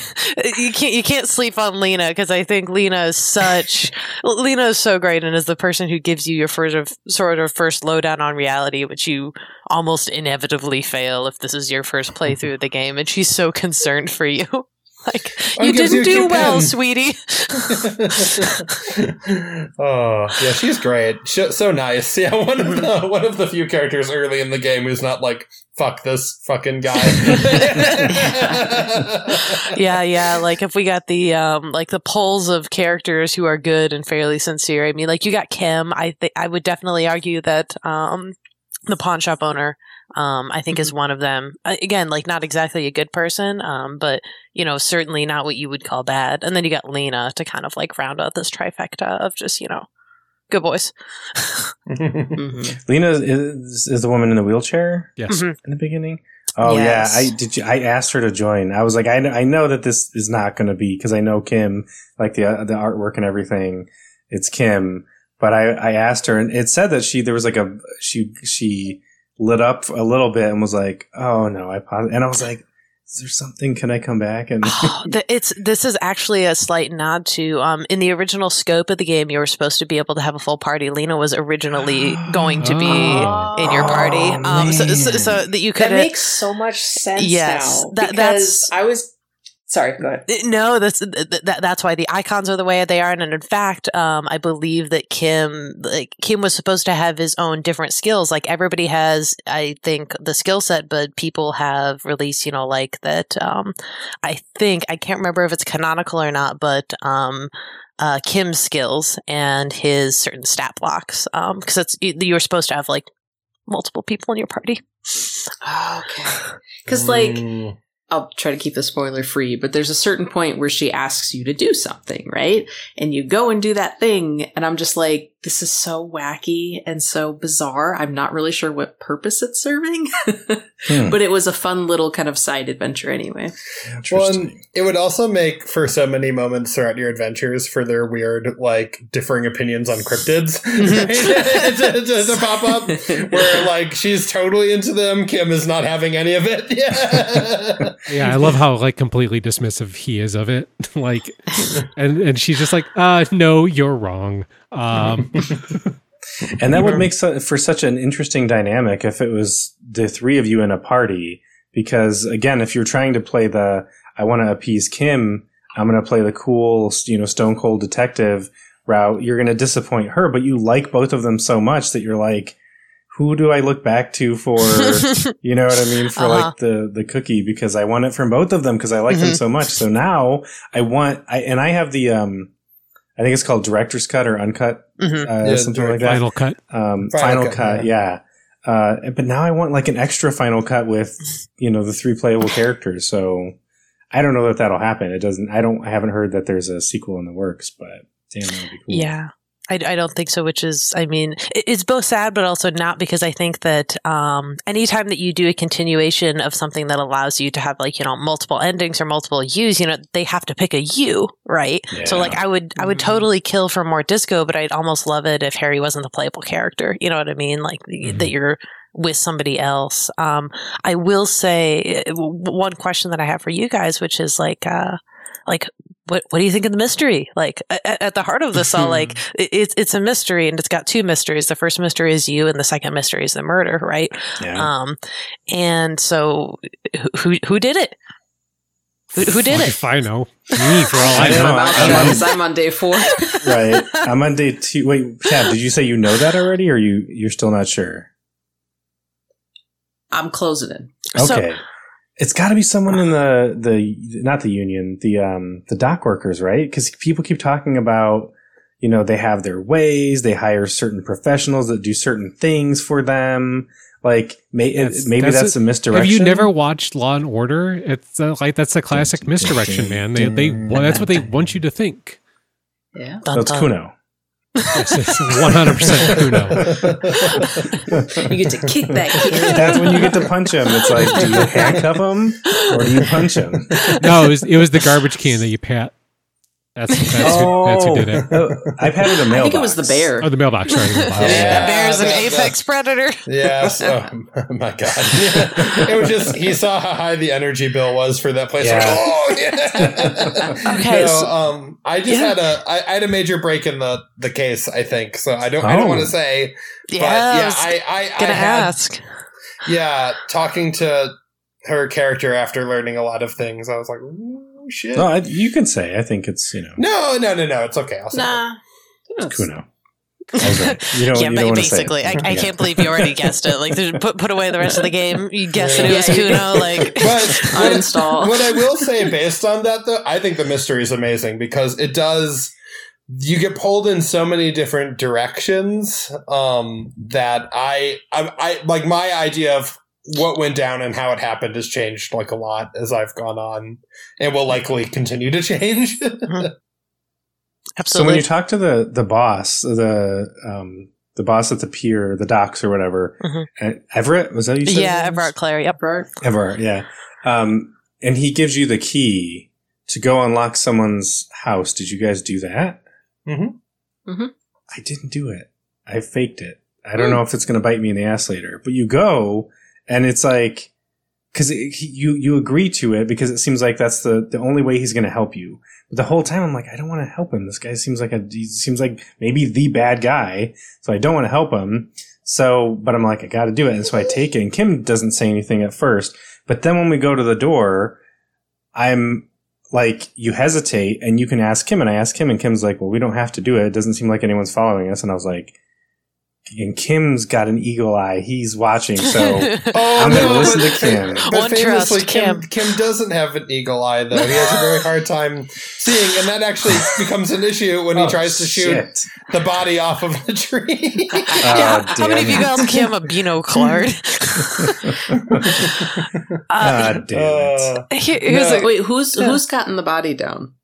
you can't you can't sleep on Lena because I think Lena is such Lena is so great and is the person who gives you your first of sort of first lowdown on reality, which you almost inevitably fail if this is your first playthrough of the game, and she's so concerned for you. Like Oh, you didn't do well, pen." sweetie. oh yeah, she's great. Sh- so nice. Yeah, one of the one of the few characters early in the game who's not like fuck this fucking guy. yeah, yeah. Like if we got the um like the polls of characters who are good and fairly sincere. I mean, like you got Kim. I think I would definitely argue that um the pawn shop owner um I think is one of them. Again, like not exactly a good person, um but you know, certainly not what you would call bad. And then you got Lena to kind of like round out this trifecta of just, you know, good boys. Mhm. Lena is, is the woman in the wheelchair Yes. Mhm. in the beginning. Oh Yes. yeah, I did. You, I asked her to join. I was like, I, kn- I know that this is not going to be because I know Kim, like the uh, the artwork and everything. It's Kim, but I I asked her, and it said that she there was like a she she lit up a little bit and was like, oh no, I paused, and I was like, is there something? Can I come back? And Oh, the, it's this is actually a slight nod to um in the original scope of the game you were supposed to be able to have a full party. Lena was originally going to be Oh. in your party. Oh, um so, so, so that you could That makes so much sense Yes, now. that- because that's- I was sorry. Go ahead. No, that's that, that- that's why the icons are the way they are, and in fact, um, I believe that Kim, like Kim, was supposed to have his own different skills. Like everybody has, I think, the skill set, but people have released, you know, like that. Um, I think I can't remember if it's canonical or not, but um, uh, Kim's skills and his certain stat blocks, um, because it's you you were supposed to have like multiple people in your party. Okay. Because like Mm. I'll try to keep the spoiler free, but there's a certain point where she asks you to do something, right? And you go and do that thing, and I'm just like, this is so wacky and so bizarre. I'm not really sure what purpose it's serving, Hmm. but it was a fun little kind of side adventure anyway. Well, and it would also make for so many moments throughout your adventures for their weird, like, differing opinions on cryptids right? to, to- to pop up, where, like, she's totally into them, Kim is not having any of it. Yeah. Yeah, I love how like completely dismissive he is of it. like, and and she's just like, uh, no, you're wrong. Um, And that would make su- for such an interesting dynamic if it was the three of you in a party. Because again, if you're trying to play the, I want to appease Kim, I'm going to play the cool, you know, stone cold detective route, you're going to disappoint her, but you like both of them so much that you're like, who do I look back to for, you know what I mean? For Uh-huh. like the, the cookie because I want it from both of them because I like them Mhm. so much. So now I want, I, and I have the, um, I think it's called director's cut or uncut, Mhm. uh, Yeah, something like that final cut. um, Final final, cut, cut, yeah. Uh, but now I want like an extra final cut with, you know, the three playable characters. So I don't know that that'll happen. It doesn't. I don't. I haven't heard that there's a sequel in the works. But damn, that would be cool. Yeah. I, I don't think so, which is, I mean, it's both sad, but also not because I think that um, anytime that you do a continuation of something that allows you to have like, you know, multiple endings or multiple U's, you know, they have to pick a U, right? So like I would, I would Mhm. totally kill for more disco, but I'd almost love it if Harry wasn't the playable character. You know what I mean? Like that you're with somebody else. Um, I will say uh, one question that I have for you guys, which is like, uh, like what what do you think of the mystery? Like at, at the heart of this, all like it's it's a mystery, and it's got two mysteries. The first mystery is you, and the second mystery is the murder, right? Yeah. Um, and so who who, who did it? Who, who did it? If I know, me for all I I know. know. I'm out I'm there on- 'cause I'm on day four. right. I'm on day two. Wait, Tab, did you say you know that already, or you you're still not sure? I'm closing in. So- Okay. It's got to be someone in the the not the union, the um the dock workers, right? Because people keep talking about you know they have their ways, they hire certain professionals that do certain things for them. Like may, That's- maybe that's that's, a- a, misdirection. Have you never watched Law and Order? It's uh, like that's a classic misdirection, man. They they well, that's what they want you to think. Yeah. that's So. Cuno. Yes, it's one hundred percent Cuno. You get to kick that kid. That's when you get to punch him. It's like, do you handcuff him or do you punch him? No, it was it was the garbage can that you pat. That's that's, who, that's who did it. Oh, I've had it a mailbox. I think it was the bear. Oh, the mailbox. Sorry, the mailbox. Yeah. Yeah, bear's an that- apex predator. Yes. Oh my god. it was just he saw how high the energy bill was for that place. Yeah. Like, oh yeah. Okay, No, so- um, I just Yeah. had a I, I had a major break in the the case. I think so. I don't I don't Oh. want to say. Yeah, but I yeah, I I, gonna I had, ask. Yeah, talking to her character after learning a lot of things, I was like, ooh, shit. No, I, you can say. I think it's you know No, no, no, no. It's okay. I'll say Nah. It's Cuno. I right. You don't, yeah, you don't ba- want to say basically. I, it. I Yeah. caned believe you already guessed it. Like, put put away the rest of the game. You guessed it. It was Cuno. Like, But what, Uninstall. what I will say based on that, though, I think the mystery is amazing because it does. You get pulled in so many different directions um, that I, I, I like my idea of what went down and how it happened has changed like a lot as I've gone on, and will likely continue to change. So when you talk to the the boss, the um the boss at the pier, the docks or whatever, Mhm. uh, Evrart was that you said? yeah, his name? Evrart Claire. Yep. Bert. Evrart, yeah. Um, and he gives you the key to go unlock someone's house. Did you guys do that? Mhm. Mhm. I didn't do it. I faked it. I don't know if it's going to bite me in the ass later, but you go and it's like, cause it, you, you agree to it because it seems like that's the, the only way he's going to help you. But the whole time I'm like, I don't want to help him. This guy seems like a, he seems like maybe the bad guy. So I don't want to help him. So, but I'm like, I got to do it. And so I take it and Kim doesn't say anything at first. But then when we go to the door, I'm like, you hesitate and you can ask Kim. And I ask Kim and Kim's like, well, we don't have to do it. It doesn't seem like anyone's following us. And I was like, and Kim's got an eagle eye. He's watching. So Oh, I'm gonna listen to Kim. But One famously, trust, Kim. Kim. Kim doesn't have an eagle eye, though. He has a very hard time seeing, and that actually becomes an issue when he Oh, tries to shoot shit. the body off of the tree. yeah. Oh, How many of you damn guys Kim a Binoclard? uh, God damn it. Uh, here- here's No. a, Wait, who's Yeah. who's gotten the body down?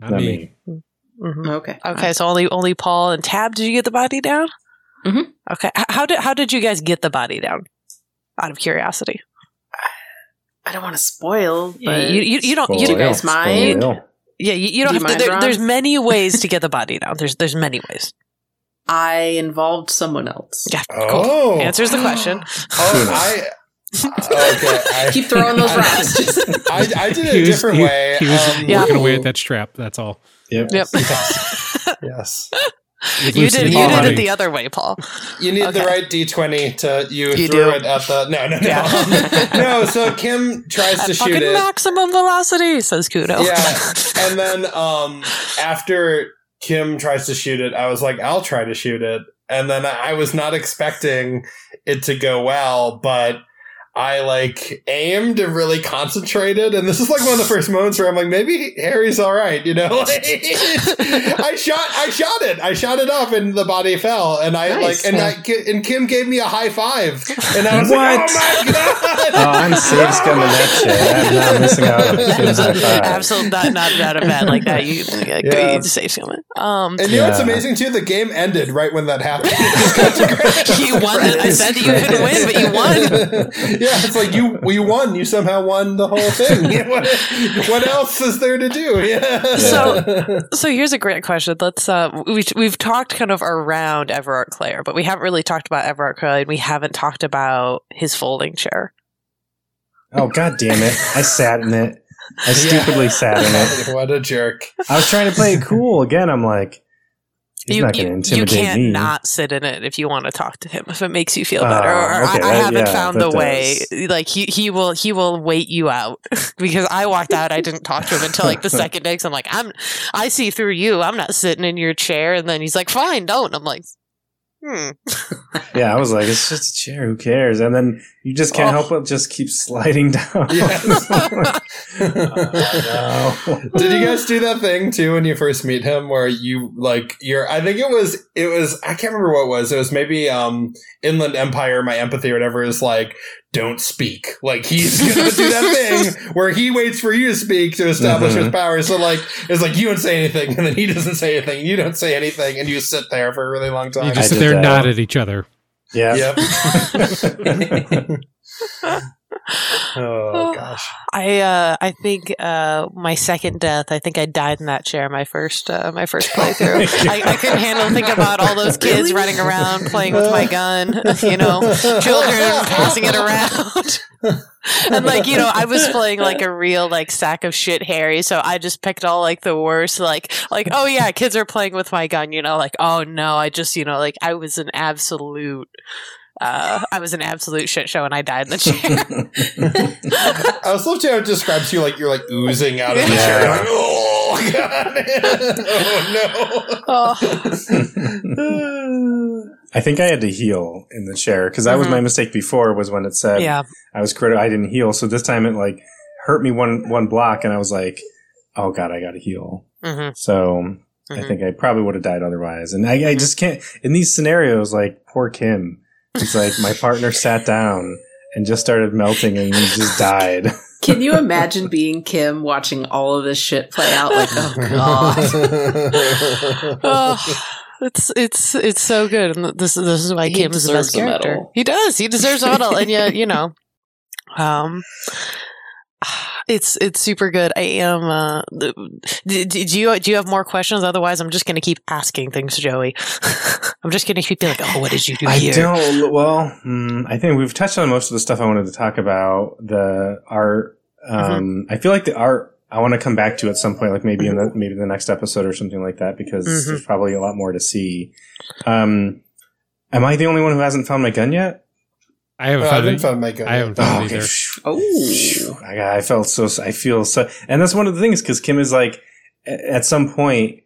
Not Not me. me. Mhm. Okay. Okay, so only only Paul and Tab. Did you get the body down? Mhm. Okay. How did how did you guys get the body down? Out of curiosity, I don't want to spoil, but you you, you don't you, Do you Spoil, guys mind? spoil. yeah you, you don't Do you have to. There, there's many ways to get the body down. There's there's many ways. I involved someone else. Yeah. Cool. oh, Answers the question. Oh, I. Okay, I, Keep throwing those I- rocks. Just- I, I did it He a was, different he, way. he was um, Yeah. working away at that strap. That's all. Yep. Yep. Yes, With You did you did it the other way, Paul. you need the right D twenty to you, You threw do. it at the no no no Yeah. no. So Kim tries At to fucking shoot it. maximum velocity, says Cuno. Yeah, and then um, after Kim tries to shoot it, I was like, I'll try to shoot it. And then I I was not expecting it to go well, but I like aimed and really concentrated. And this is like one of the first moments where I'm like, maybe Harry's all right, you know? I shot, I shot it, I shot it up, and the body fell. And I Nice. like, and I, and Kim gave me a high five, and I was What? like, oh my god! Oh, I'm safe scumming that shit. I'm not missing out on Kim's high five. Absolutely not, not not a bad like that. You, yeah. Yeah. you say something. Um, And you know what's amazing too? The game ended right when that happened. you won. The, I said you couldn't win, but you won. yeah, it's like you you won. You somehow won the whole thing. Yeah, what, what else is there to do? Yeah. So- So here's a great question. Let's uh, we we've talked kind of around Evrart Claire, but we haven't really talked about Evrart Claire, and we haven't talked about his folding chair. Oh god damn it! I sat in it. I stupidly sat in it. what a jerk. I was trying to play it cool. Again, I'm like, he's you, not going to you, you can't me. not sit in it if you want to talk to him if it makes you feel Oh, better. Or okay, I, I haven't yeah, found the way. does. Like he he will he will wait you out because I walked out. I didn't talk to him until like the second day. Because I'm like I'm I see through you. I'm not sitting in your chair. And then he's like, fine, don't. I'm like, hmm. yeah, I was like, it's just a chair. Who cares? And then you just can't Oh. help but just keep sliding down. Yes. Oh, no. Did you guys do that thing too when you first meet him where you like you're I think it was it was I can't remember what it was. It was maybe um Inland Empire, my empathy or whatever is like, don't speak. Like he's gonna do that thing where he waits for you to speak to establish his Mhm. power. So like it's like you don't say anything and then he doesn't say anything, you don't say anything, and you sit there for a really long time. You I just sit there that. nod at each other. Yeah. Yep. oh gosh. I uh I think uh my second death. I think I died in that chair. My first uh, my first playthrough. I, I couldn't handle thinking about all those kids running around playing with my gun. You know, children passing it around. and like you know i was playing like a real like sack of shit harry so i just picked all like the worst like like oh yeah kids are playing with my gun you know like oh no i just you know like i was an absolute uh i was an absolute shit show and i died in the chair I also love how it describes you like you're like oozing out of the Yeah. chair. Like, oh god. oh no. Oh. I think I had to heal in the chair because that was Mhm. my mistake before. Was when it said yeah I was critical. I didn't heal, so this time it like hurt me one one block, and I was like, "Oh God, I got to heal." hmm So I think I probably would have died otherwise. And I, I just can't in these scenarios. Like poor Kim, it's like my partner sat down and just started melting, and he just died. Can you imagine being Kim watching all of this shit play out? Like, oh god. oh, it's it's it's so good, and this this is why He Kim is the best deserves character. He does. He deserves a medal, and yet you know, um, it's it's super good. I am. Uh, do, do you do you have more questions? Otherwise, I'm just going to keep asking things, Joey. I'm just going to keep being like, oh, what did you do I here? don't. Well, mm, I think we've touched on most of the stuff I wanted to talk about. The art. Um, I feel like the art. I want to come back to at some point, like maybe in the maybe the next episode or something like that, because Mhm. there's probably a lot more to see. Um, am I the only one who hasn't found my gun yet? I haven't oh, I found haven't found my gun. I haven't yet. found Oh, it either. Oh. I, I felt so. I feel so, and that's one of the things because Kim is like, at some point,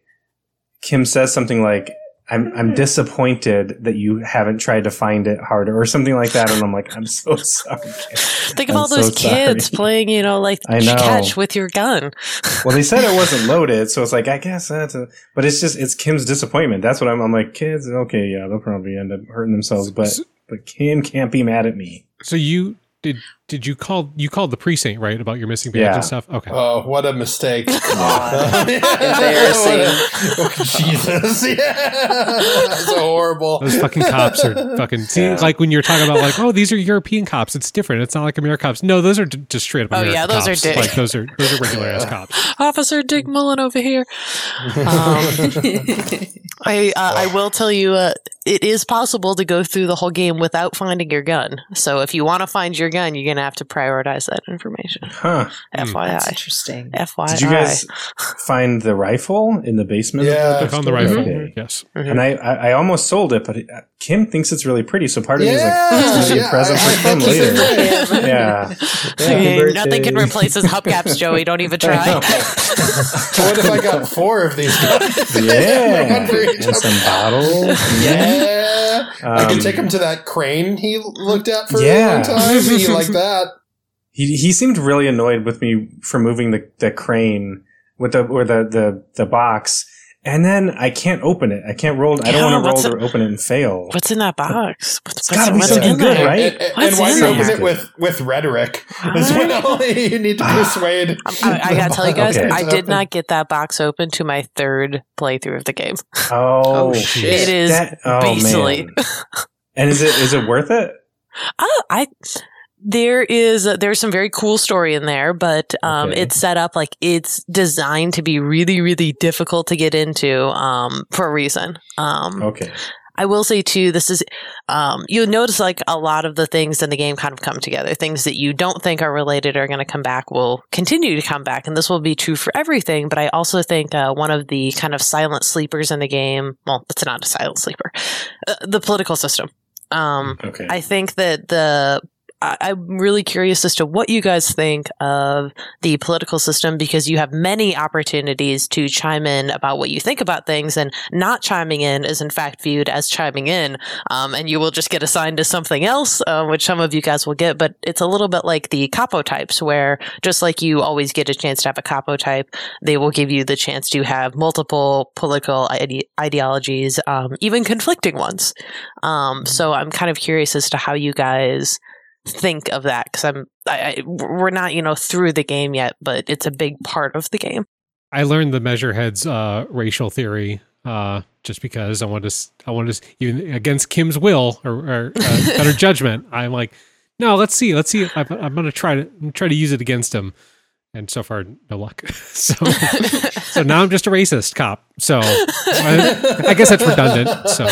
Kim says something like, "I'm I'm disappointed that you haven't tried to find it harder" or something like that, and I'm like, "I'm so sorry." Kim. Think of I'm all those so sorry. kids playing, you know, like I know. catch with your gun. Well, they said it wasn't loaded, so it's like I guess that's. A, but it's just it's Kim's disappointment. That's what I'm. I'm like, kids, okay, yeah, they'll probably end up hurting themselves, but but Kim can't be mad at me. So you did? Did you call? You called the precinct right about your missing badge Yeah. and stuff? Okay. Oh, what a mistake. Embarrassing. Embarrassing. Jesus. Yeah. That's horrible. Those fucking cops are fucking. See, Yeah. like when you're talking about like, oh, these are European cops. It's different. It's not like American cops. No, those are d- just straight up. Oh, American yeah, those are dick. like those are those are regular ass cops. Officer Dick Mullen over here. Um, I uh, I will tell you, uh, it is possible to go through the whole game without finding your gun. So if you want to find your gun, you're gonna have to prioritize that information. Huh? That's FYI. interesting. FYI. Did you guys find the rifle in the basement? Yeah. the I found the bookstore? rifle. Okay. Yes. Mhm. And I, I, I almost sold it, but it, uh, Kim thinks it's really pretty. So part of me is like, it's gonna be a present I- for I Kim thought the same later. way. yeah. Hey, nothing can replace his hubcaps, Joey. Don't even try. what if I got four of these? Yeah, One for each and some bottles. Yeah. I Um, can take him to that crane he looked at for Yeah. a long time. He like that. He he seemed really annoyed with me for moving the, the crane with the or the, the the box, and then I can't open it. I can't roll. I don't want to what's roll or open it and fail. What's in that box? What's, gotta be something good, there? right? And, and, and why in you open it with with rhetoric? As well, you need to ah. persuade. I, I gotta tell you guys, Okay. I did not get that box open to my third playthrough of the game. Oh, Oh, shit. It is that, oh, beastly. man. And is it is it worth it? Oh, I there is there's some very cool story in there, but um, Okay. it's set up like it's designed to be really really difficult to get into um, for a reason. Um, Okay. I will say too, this is, um, you'll notice like a lot of the things in the game kind of come together. Things that you don't think are related are going to come back will continue to come back. And this will be true for everything. But I also think, uh, one of the kind of silent sleepers in the game, well, it's not a silent sleeper, uh, the political system. Um, Okay. I think that the I'm really curious as to what you guys think of the political system because you have many opportunities to chime in about what you think about things, and not chiming in is in fact viewed as chiming in, um, and you will just get assigned to something else, uh, which some of you guys will get. But it's a little bit like the copotypes, where just like you always get a chance to have a copotype, they will give you the chance to have multiple political ide- ideologies, um, even conflicting ones. Um, so I'm kind of curious as to how you guys think of that because I'm I, I, we're not you know through the game yet, but it's a big part of the game. I learned the Measurehead's uh, racial theory uh, just because I wanted to. I wanted to even against Kim's will or, or uh, better judgment. I'm like, no, let's see, let's see. I'm, I'm going to try to gonna try to use it against him, and so far no luck. so so now I'm just a racist cop. So I, I guess that's redundant. So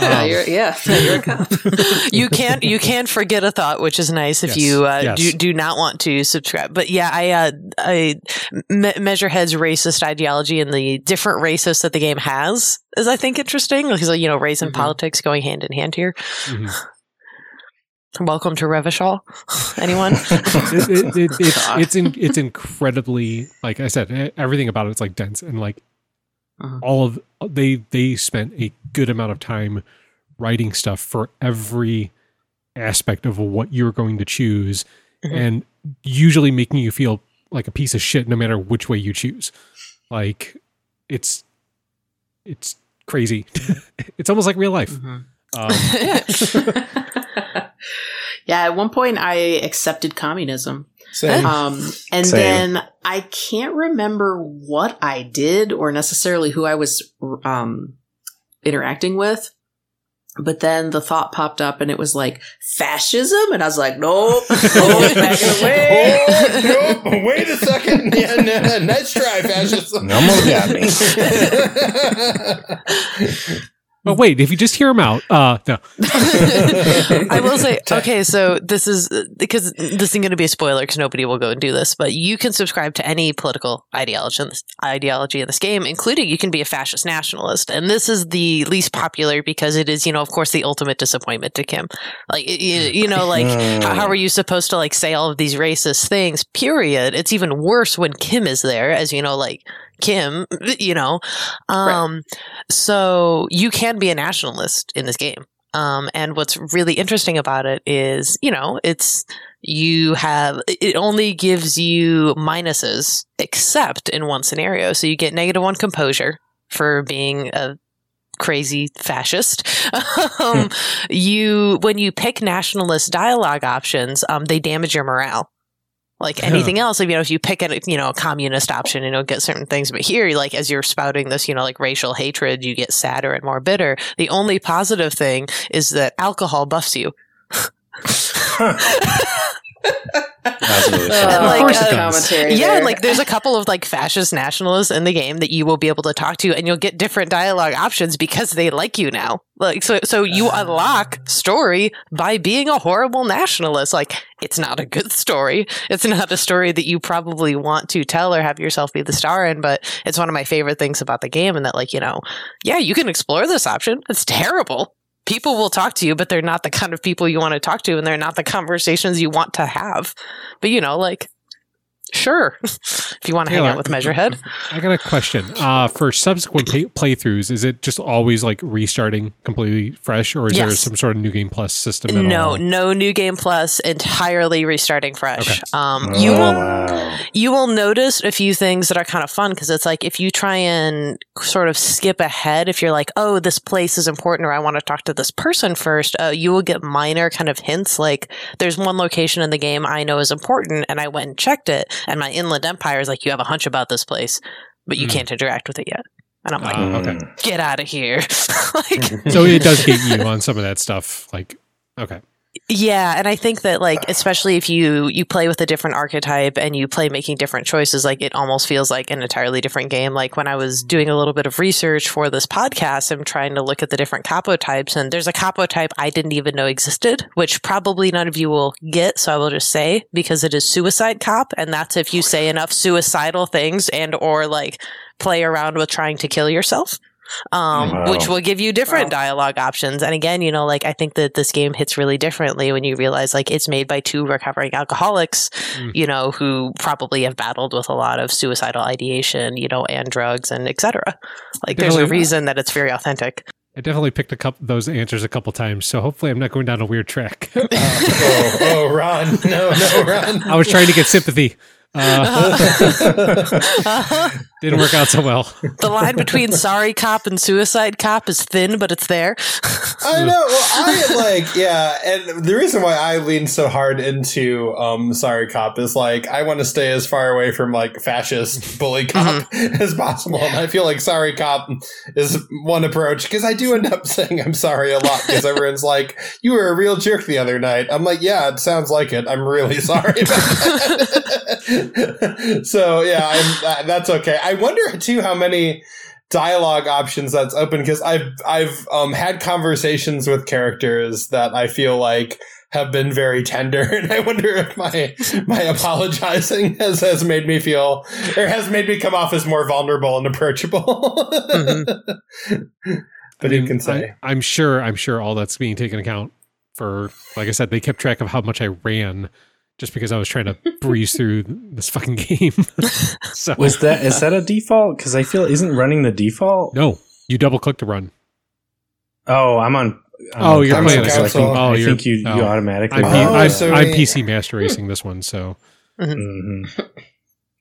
Yeah, um, you're, yeah, you're a cop. you can't you can forget a thought, which is nice if Yes, you uh, yes. do do not want to subscribe. But yeah, I uh, I me- Measurehead's racist ideology and the different racists that the game has is I think interesting because you know race and Mhm. politics going hand in hand here. mhm. Welcome to Revachol. Anyone? it, it, it, it's it's in, it's incredibly like I said everything about it's like dense and like Uh-huh. all of they they spent a good amount of time writing stuff for every aspect of what you're going to choose Mhm. and usually making you feel like a piece of shit no matter which way you choose like it's it's crazy it's almost like real life Mhm. um, yeah, at one point I accepted communism. Same. Um, and Same. then I can't remember what I did or necessarily who I was um, interacting with. But then the thought popped up and it was like fascism. And I was like, nope, nope, back away. Oh, nope. Wait a second. Yeah, no, nice try, fascist. Almost got me. but wait if you just hear him out uh no I will say, okay, so this is because this isn't going to be a spoiler because nobody will go and do this, but you can subscribe to any political ideology in this, ideology in this game, including you can be a fascist nationalist. And this is the least popular because it is, you know, of course, the ultimate disappointment to Kim. Like, you, you know, like, how, how are you supposed to like say all of these racist things? Period. It's even worse when Kim is there, as you know, like Kim, you know. Um, so you can be a nationalist in this game. Um, and what's really interesting about it is, you know, it's you have it only gives you minuses except in one scenario. So you get negative one composure for being a crazy fascist. um, you when you pick nationalist dialogue options, um, they damage your morale. Like anything else, if you know, if you pick a you know a communist option, you know, get certain things. But here, like as you're spouting this, you know, like racial hatred, you get sadder and more bitter. The only positive thing is that alcohol buffs you. That's really Uh, funny. And, like, course uh, it commentary Yeah, there. like there's a couple of like fascist nationalists in the game that you will be able to talk to, and you'll get different dialogue options because they like you now. Like so, so you unlock story by being a horrible nationalist. Like it's not a good story. It's not a story that you probably want to tell or have yourself be the star in. But it's one of my favorite things about the game, and that like you know, yeah, you can explore this option. It's terrible. People will talk to you, but they're not the kind of people you want to talk to, and they're not the conversations you want to have. But you know, like, sure, if you want to hang out with Measurehead. I got a question. Uh, for subsequent pay- playthroughs, is it just always like restarting completely fresh, or is there some sort of new game plus system? At No, all? no new game plus, entirely restarting fresh. Okay. Um, Oh, you will wow. you will notice a few things that are kind of fun because it's like if you try and sort of skip ahead, if you're like, oh, this place is important or I want to talk to this person first, uh, you will get minor kind of hints. Like there's one location in the game I know is important and I went and checked it, and my Inland Empire is like, you have a hunch about this place, but you Hmm. can't interact with it yet. And I'm like, Ah, okay. get out of here. like, So it does get you on some of that stuff. Like, okay, Yeah, and I think that like uh. especially if you you play with a different archetype and you play making different choices, like it almost feels like an entirely different game. Like when I was doing a little bit of research for this podcast, I'm trying to look at the different copotypes, and there's a copotype I didn't even know existed, which probably none of you will get. So I will just say because it is suicide cop, and that's if you oh, say enough suicidal things and or like play around with trying to kill yourself um, Wow. which will give you different Wow. dialogue options. And again, you know, like I think that this game hits really differently when you realize like it's made by two recovering alcoholics, Mm. you know, who probably have battled with a lot of suicidal ideation, you know, and drugs and etc. Like there's a reason that it's very authentic. I definitely picked a couple those answers a couple times, so hopefully I'm not going down a weird track. oh, oh, Ron. No, no, Ron. I was trying to get sympathy. Uh, didn't work out so well. the line between sorry cop and suicide cop is thin, but it's there. I know. Well, I like, yeah, and the reason why I lean so hard into um, Sorry Cop is like I want to stay as far away from like fascist bully cop as possible, and I feel like Sorry Cop is one approach because I do end up saying I'm sorry a lot because everyone's like, "You were a real jerk the other night." I'm like, "Yeah, it sounds like it. I'm really sorry." About that. so yeah, I'm, that, that's okay. I wonder too how many dialogue options that's open because I've I've um, had conversations with characters that I feel like have been very tender, and I wonder if my my apologizing has has made me feel or has made me come off as more vulnerable and approachable. but I you can say. I, am sure. I'm sure all that's being taken account for. Like I said, they kept track of how much I ran, just because I was trying to breeze through this fucking game. so Was that is that a default? Because I feel isn't running the default. no, you double click to run. Oh, I'm on. I'm Oh, on you're playing console, it I think. Oh, I you're- think you you oh. automatically. I'm, Oh, P- I'm, so I'm PC master racing this one, so hmm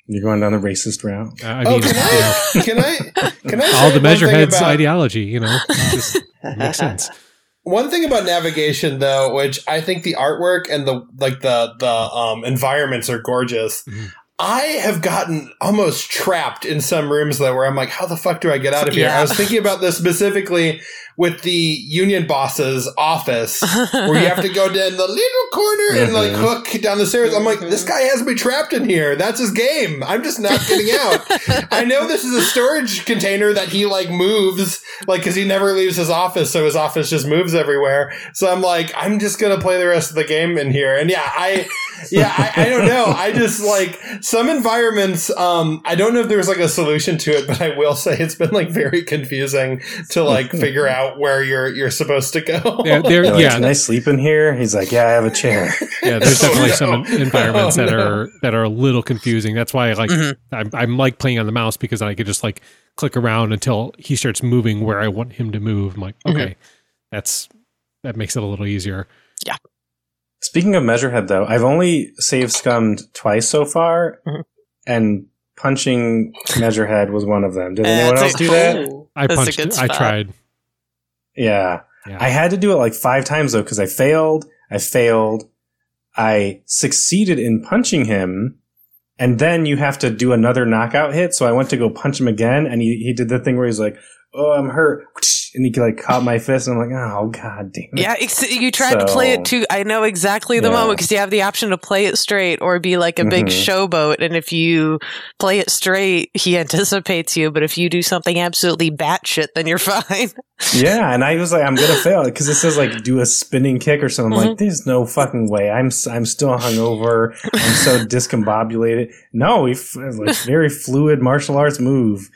You're going down the racist route. uh, I Oh, mean, can you know, I? Can I? Can I? all the one measure heads about- ideology, you know, just makes sense. One thing about navigation, though, which I think the artwork and the like the the um, environments are gorgeous. Mhm. I have gotten almost trapped in some rooms though, where I'm like, "How the fuck do I get out of here?" Yeah. I was thinking about this specifically with the union boss's office, where you have to go down the little corner and like Mhm. hook down the stairs. I'm like, this guy has me trapped in here. That's his game. I'm just not getting out. I know this is a storage container that he like moves, like because he never leaves his office, so his office just moves everywhere. So I'm like, I'm just gonna play the rest of the game in here. And yeah, I, yeah, I, I don't know. I just like some environments. Um, I don't know if there's like a solution to it, but I will say it's been like very confusing to like figure out where you're you're supposed to go. Yeah, there, They're like, yeah, Can I sleep in here? He's like, Yeah, I have a chair. yeah. There's Oh, definitely no. some environments Oh, that no. are that are a little confusing. That's why, like, Mhm. I'm, I'm like playing on the mouse because I could just like click around until he starts moving where I want him to move. I'm like, Mhm. okay, that's that makes it a little easier. Speaking of Measurehead, though, I've only save scummed twice so far, Mhm. and punching Measurehead was one of them. Did Uh, anyone else a- do that? I punched. good it. I tried. Yeah. Yeah. I had to do it like five times though, because I failed, I failed, I succeeded in punching him, and then you have to do another knockout hit. So I went to go punch him again, and he, he did the thing where he's like, "Oh, I'm hurt," and he like caught my fist, and I'm like, "Oh, god damn it!" Yeah, ex- you tried to play it too. I know exactly the Yeah. moment because you have the option to play it straight or be like a big Mhm. showboat. And if you play it straight, he anticipates you. But if you do something absolutely batshit, then you're fine. Yeah, and I was like, I'm gonna fail because it says like do a spinning kick or something. I'm like, there's no fucking way. I'm s- I'm still hungover. I'm so discombobulated. No, we f- like very fluid martial arts move,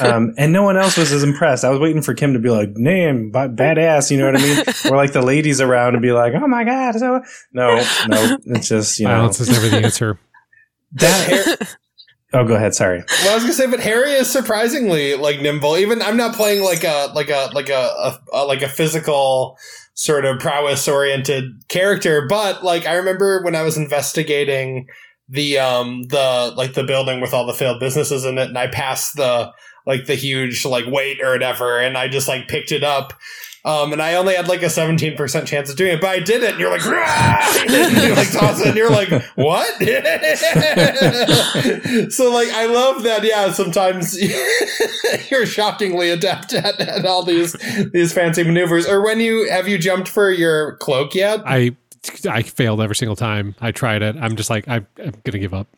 um, and no one else was as impressed. I was waiting for Kim to be like, "Name, b- badass," you know what I mean? Or like the ladies around and be like, "Oh my god!" So no, no, it's just you know Violence is never the answer. That hair- Oh, go ahead. Sorry. Well, I was gonna say, but Harry is surprisingly like nimble. Even I'm not playing like a like a like a, a, like a physical sort of prowess oriented character, but like I remember when I was investigating the um the like the building with all the failed businesses in it, and I passed the like the huge like weight or whatever, and I just like picked it up. Um, and I only had like a 17% chance of doing it, but I did it. And you're like, and you like toss it and you're like, what? so like, I love that. Yeah. Sometimes you're shockingly adept at, at all these, these fancy maneuvers or when you, have you jumped for your cloak yet? I I failed every single time I tried it. I'm just like, I, I'm gonna give up.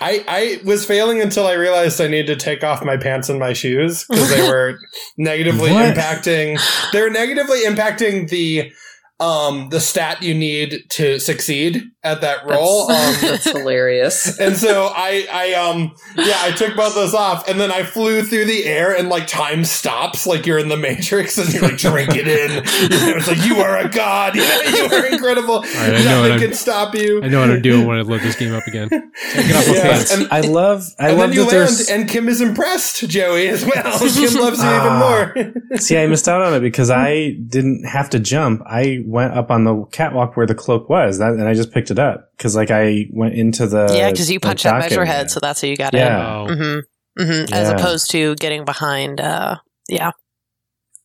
I, I was failing until I realized I needed to take off my pants and my shoes because they were negatively impacting. They're negatively impacting the um the stat you need to succeed at that role. That's, Um, that's hilarious. and so I I um yeah I took both those off and then I flew through the air and like time stops like you're in the Matrix and you're like drink it in. You know, it's like you are a god. You, know, you are incredible. I know what Nothing I'm- can stop you. I know how to do it when I load this game up again. Take it off my Yeah, pants. and- I love I and love then you that land, and Kim is impressed, Joey, as well. Kim loves you even Ah. more. See, I missed out on it because I didn't have to jump. I went up on the catwalk where the cloak was, that, and I just picked it up because, like, I went into the yeah, because you the punch that dock Measurehead, so that's how you got Yeah. Oh. Mm-hmm. Mm-hmm. As opposed to getting behind. Uh, yeah.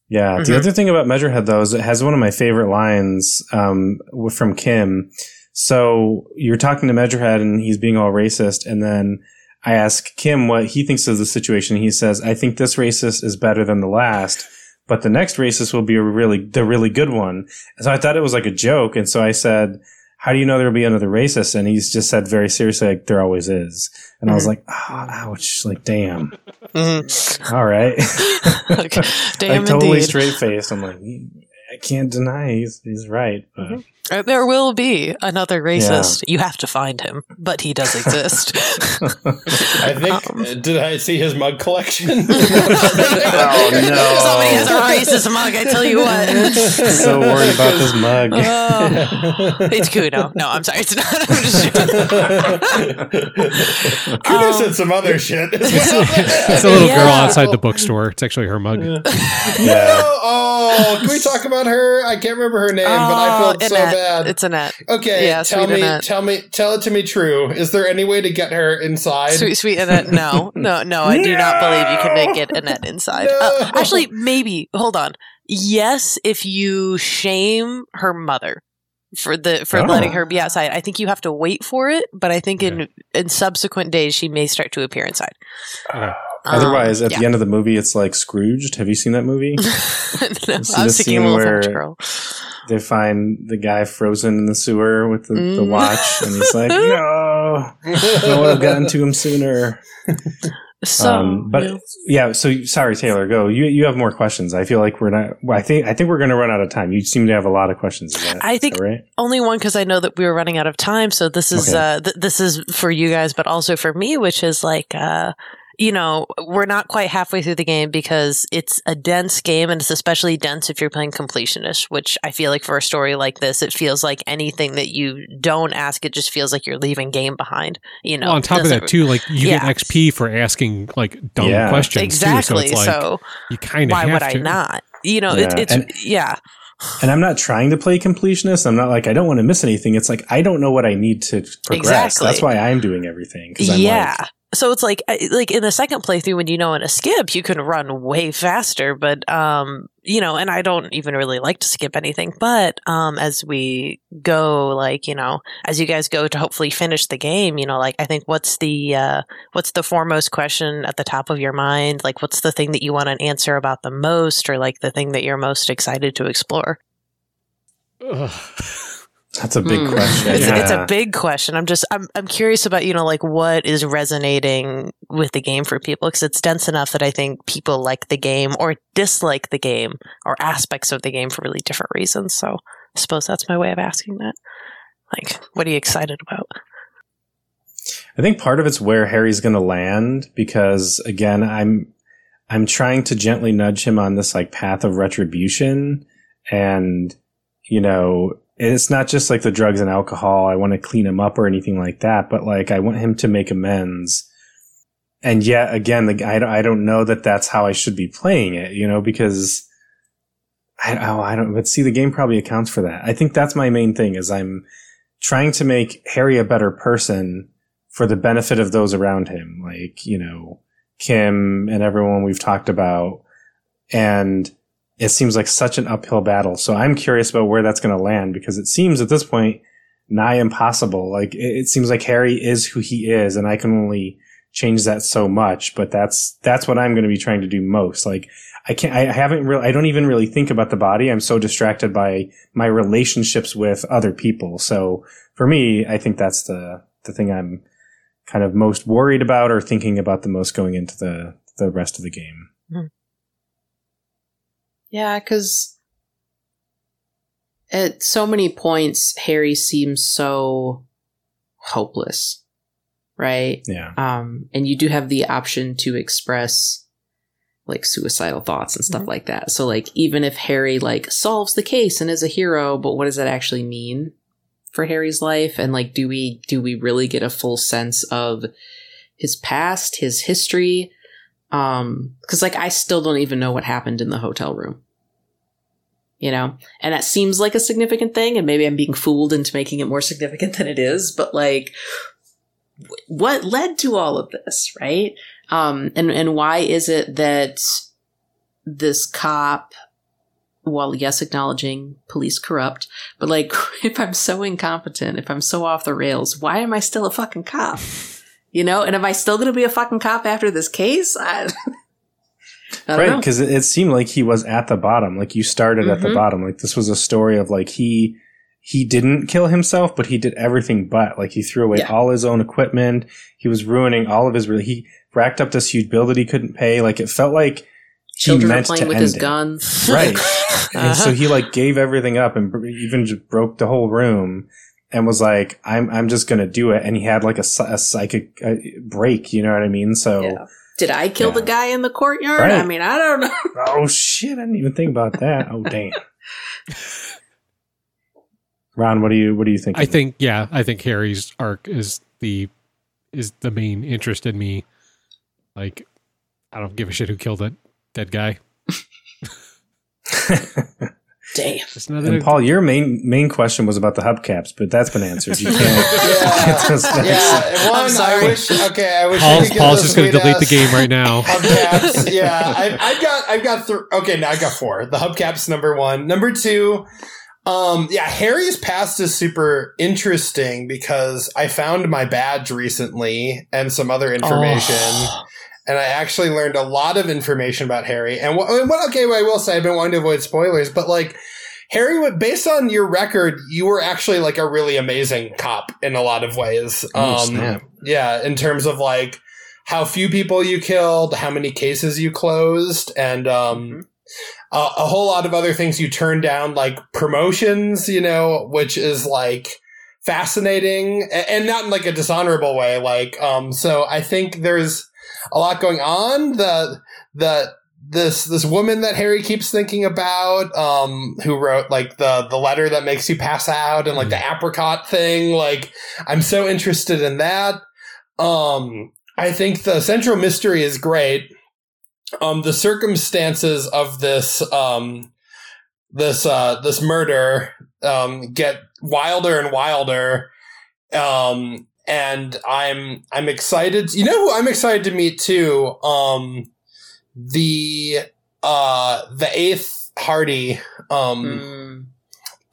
Yeah. The Mhm. other thing about Measurehead though is it has one of my favorite lines um, from Kim. So you're talking to Measurehead and he's being all racist, and then I ask Kim what he thinks of the situation. He says, "I think this racist is better than the last." But the next racist will be a really the really good one. And so I thought it was like a joke, and so I said, "How do you know there'll be another racist?" And he's just said very seriously, "Like there always is." And I was Mhm. like, oh, "Ouch!" Like, damn. Mhm. All right. Okay. Damn like totally straight faced. I'm like, I can't deny he's he's right. But Uh, There will be another racist. You have to find him, but he does exist. I think. Um, uh, did I see his mug collection? Oh, no. Somebody has a racist mug, I tell you what. so worried about this mug. Oh, it's Cuno. No, I'm sorry. It's not. I'm just Kudo Um, said some other shit. as. It's a little girl outside the bookstore. It's actually her mug. No! Oh, can we talk about her? I can't remember her name, but I felt so Annette. Bad. It's Annette. okay, yeah, tell me, Annette. tell me, tell it to me. True. Is there any way to get her inside? Sweet, sweet Annette. No, no, no. I do not believe you can get Annette inside. No. Uh, actually, maybe. Hold on. Yes, if you shame her mother for the for Oh. letting her be outside, I think you have to wait for it. But I think in in subsequent days, she may start to appear inside. Um, Otherwise, at yeah. the end of the movie, it's like Scrooged. Have you seen that movie? no, I the was thinking scene a where- girl. they find the guy frozen in the sewer with the, the Mm. watch, and he's like, "No, I would have gotten to him sooner." So, um, but yeah. yeah, so sorry, Taylor. Go. You you have more questions. I feel like we're not. I think I think we're going to run out of time. You seem to have a lot of questions. That, I think- right. only one because I know that we were running out of time. So this is Okay. uh, th- this is for you guys, but also for me, which is like uh, you know we're not quite halfway through the game because it's a dense game, and it's especially dense if you're playing completionist. Which I feel like for a story like this, it feels like anything that you don't ask, it just feels like you're leaving game behind. You know, well, on top of that, too, like you Yeah. get XP for asking like dumb Yeah. questions. exactly. Too, so it's like so you kind of why have would I not? You know, Yeah, it, it's and- yeah. And I'm not trying to play completionist. I'm not like I don't want to miss anything. It's like I don't know what I need to progress. Exactly. That's why I'm doing everything. 'cause I'm yeah. like, so it's like like in the second playthrough when you know in a skip you can run way faster but um you know and I don't even really like to skip anything but um as we go like you know as you guys go to hopefully finish the game you know like I think what's the uh what's the foremost question at the top of your mind like what's the thing that you want an answer about the most or like the thing that you're most excited to explore. that's a big Hmm. question. It's, it's a big question. I'm just I'm I'm curious about you know like what is resonating with the game for people because it's dense enough that I think people like the game or dislike the game or aspects of the game for really different reasons. So I suppose that's my way of asking that. Like, what are you excited about? I think part of it's where Harry's going to land because again, I'm I'm trying to gently nudge him on this like path of retribution and you know, it's not just like the drugs and alcohol. I want to clean him up or anything like that, but like I want him to make amends. And yet again, the I don't, I don't know that that's how I should be playing it, you know, because I oh, I don't but see the game probably accounts for that. I think that's my main thing is I'm trying to make Harry a better person for the benefit of those around him, like, you know, Kim and everyone we've talked about. And it seems like such an uphill battle. So I'm curious about where that's going to land because it seems at this point nigh impossible. Like it, it seems like Harry is who he is and I can only change that so much, but that's that's what I'm going to be trying to do most. Like I can't, I haven't really, I don't even really think about the body. I'm so distracted by my relationships with other people. So for me, I think that's the the thing I'm kind of most worried about or thinking about the most going into the the rest of the game. Hmm. Yeah, because at so many points, Harry seems so hopeless, right? Yeah. Um, and you do have the option to express like suicidal thoughts and stuff Mhm. like that. So like even if Harry like solves the case and is a hero, but what does that actually mean for Harry's life? And like do we do we really get a full sense of his past, his history? Um, cuz like I still don't even know what happened in the hotel room. You know? And that seems like a significant thing and maybe I'm being fooled into making it more significant than it is, but like wh- what led to all of this, right? Um, and, and why is it that this cop, well, yes, acknowledging police corrupt, but like, if I'm so incompetent, if I'm so off the rails, why am I still a fucking cop? You know, and am I still going to be a fucking cop after this case? I, I right because it, seemed like he was at the bottom like you started at the Mhm. bottom like this was a story of like he he didn't kill himself but he did everything but like he threw away Yeah. all his own equipment he was ruining all of his he racked up this huge bill that he couldn't pay like it felt like he Children are meant playing to with end his it. gun. right and so Uh-huh. he like gave everything up and br- even just broke the whole room and was like i'm i'm just gonna do it and he had like a, a psychic uh, break you know what i mean so Yeah. Did I kill Yeah. the guy in the courtyard? Right. I mean, I don't know. Oh shit! I didn't even think about that. Oh damn. Ron, what do you what do you think? I think yeah, I think Harry's arc is the is the main interest in me. Like, I don't give a shit who killed that dead guy. Damn. And Paul, your main main question was about the hubcaps, but that's been answered. You can't. Yeah. get those next. Yeah, one. I sorry. wish. Okay, I wish. Paul's, we could get Paul's just going to delete the game right now. Hubcaps. yeah, I, I've got. I've got. Th- okay, now I got four. The hubcaps number one. Number two. Um. Yeah, Harry's past is super interesting because I found my badge recently and some other information. Oh. And I actually learned a lot of information about Harry. And what, okay, what I will say, I've been wanting to avoid spoilers, but like Harry, based on your record, you were actually like a really amazing cop in a lot of ways. Oh, um, yeah, in terms of like how few people you killed, how many cases you closed, and um, a, a whole lot of other things you turned down, like promotions, you know, which is like fascinating and not in like a dishonorable way. Like, um, so I think there's a lot going on. The the this this woman that Harry keeps thinking about, um, who wrote like the the letter that makes you pass out and like the apricot thing. Like, I'm so interested in that. Um, I think the central mystery is great. Um, the circumstances of this um this uh this murder um get wilder and wilder. Um, and I'm I'm excited. You know who I'm excited to meet too? Um, the uh the eighth Hardie um Mm.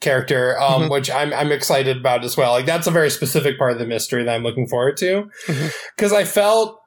character, um, Mhm. which I'm I'm excited about as well. Like that's a very specific part of the mystery that I'm looking forward to Mhm. because I felt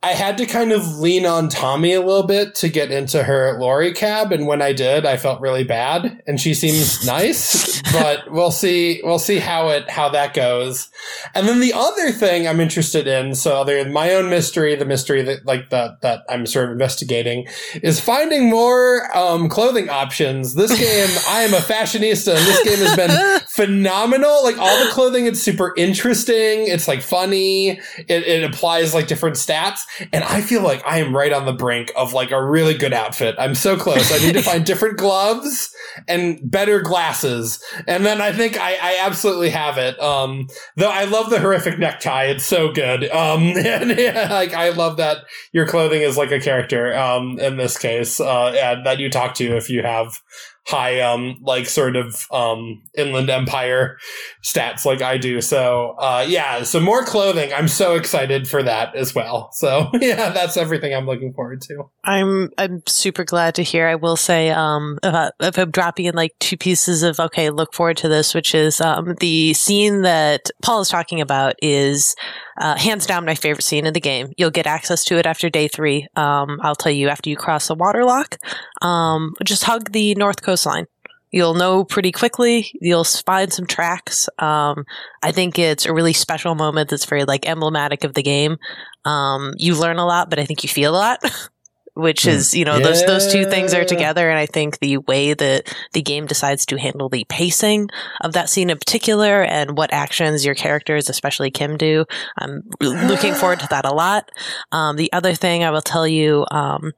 I had to kind of lean on Tommy a little bit to get into her lorry cab, and when I did, I felt really bad. And she seems nice, but we'll see. We'll see how it how that goes. And then the other thing I'm interested in, so there's my own mystery, the mystery that like that that I'm sort of investigating, is finding more um, clothing options. This game, I am a fashionista, and this game has been phenomenal. Like all the clothing, it's super interesting. It's like funny. It, it applies like different stats, and I feel like I am right on the brink of like a really good outfit. I'm so close. I need to find different gloves and better glasses, and then I think I, I absolutely have it. Um, though I love the horrific necktie. It's so good. Um, and yeah, like I love that your clothing is like a character. Um, in this case, uh, and that you talk to if you have high um like sort of um inland empire stats like I do. So uh yeah, so more clothing. I'm so excited for that as well. So yeah, that's everything I'm looking forward to. I'm I'm super glad to hear. I will say, um, if I'm dropping in like two pieces of okay, look forward to this, which is um, the scene that Paul is talking about is uh, hands down my favorite scene in the game. You'll get access to it after day three. Um, I'll tell you after you cross the water lock. Um, just hug the north coastline. You'll know pretty quickly. You'll find some tracks. Um, I think it's a really special moment that's very like emblematic of the game. Um, you learn a lot, but I think you feel a lot. Which Hmm. is, you know, those those two things are together, and I think the way that the game decides to handle the pacing of that scene in particular, and what actions your characters, especially Kim, do, I'm looking forward to that a lot. Um, the other thing I will tell you, um,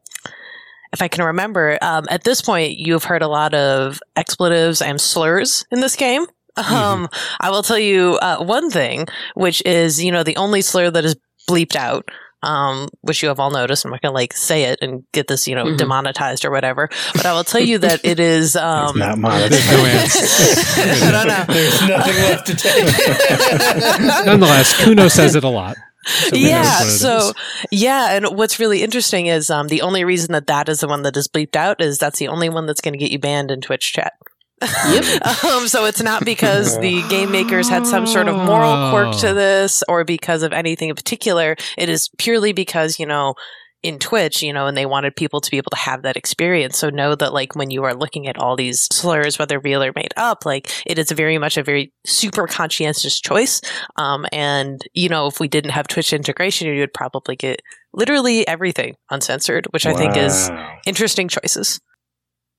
if I can remember, um, at this point, you've heard a lot of expletives and slurs in this game. Um, I will tell you uh, one thing, which is, you know, the only slur that is bleeped out. Um, which you have all noticed. I'm not gonna like say it and get this, you know, Mhm. demonetized or whatever. But I will tell you that it is. It's Um, not There's no monetized. answer. I don't know. There's nothing left to take. Nonetheless, Cuno says it a lot. So yeah. So is. yeah, and what's really interesting is um, the only reason that that is the one that is bleeped out is that's the only one that's going to get you banned in Twitch chat. Yep. um, so it's not because the game makers had some sort of moral quirk to Oh. this or because of anything in particular. It is purely because, you know, in Twitch, you know, and they wanted people to be able to have that experience. So know that like when you are looking at all these slurs, whether real or made up, like it is very much a very super conscientious choice. Um, and you know, if we didn't have Twitch integration, you would probably get literally everything uncensored, which I think is interesting choices.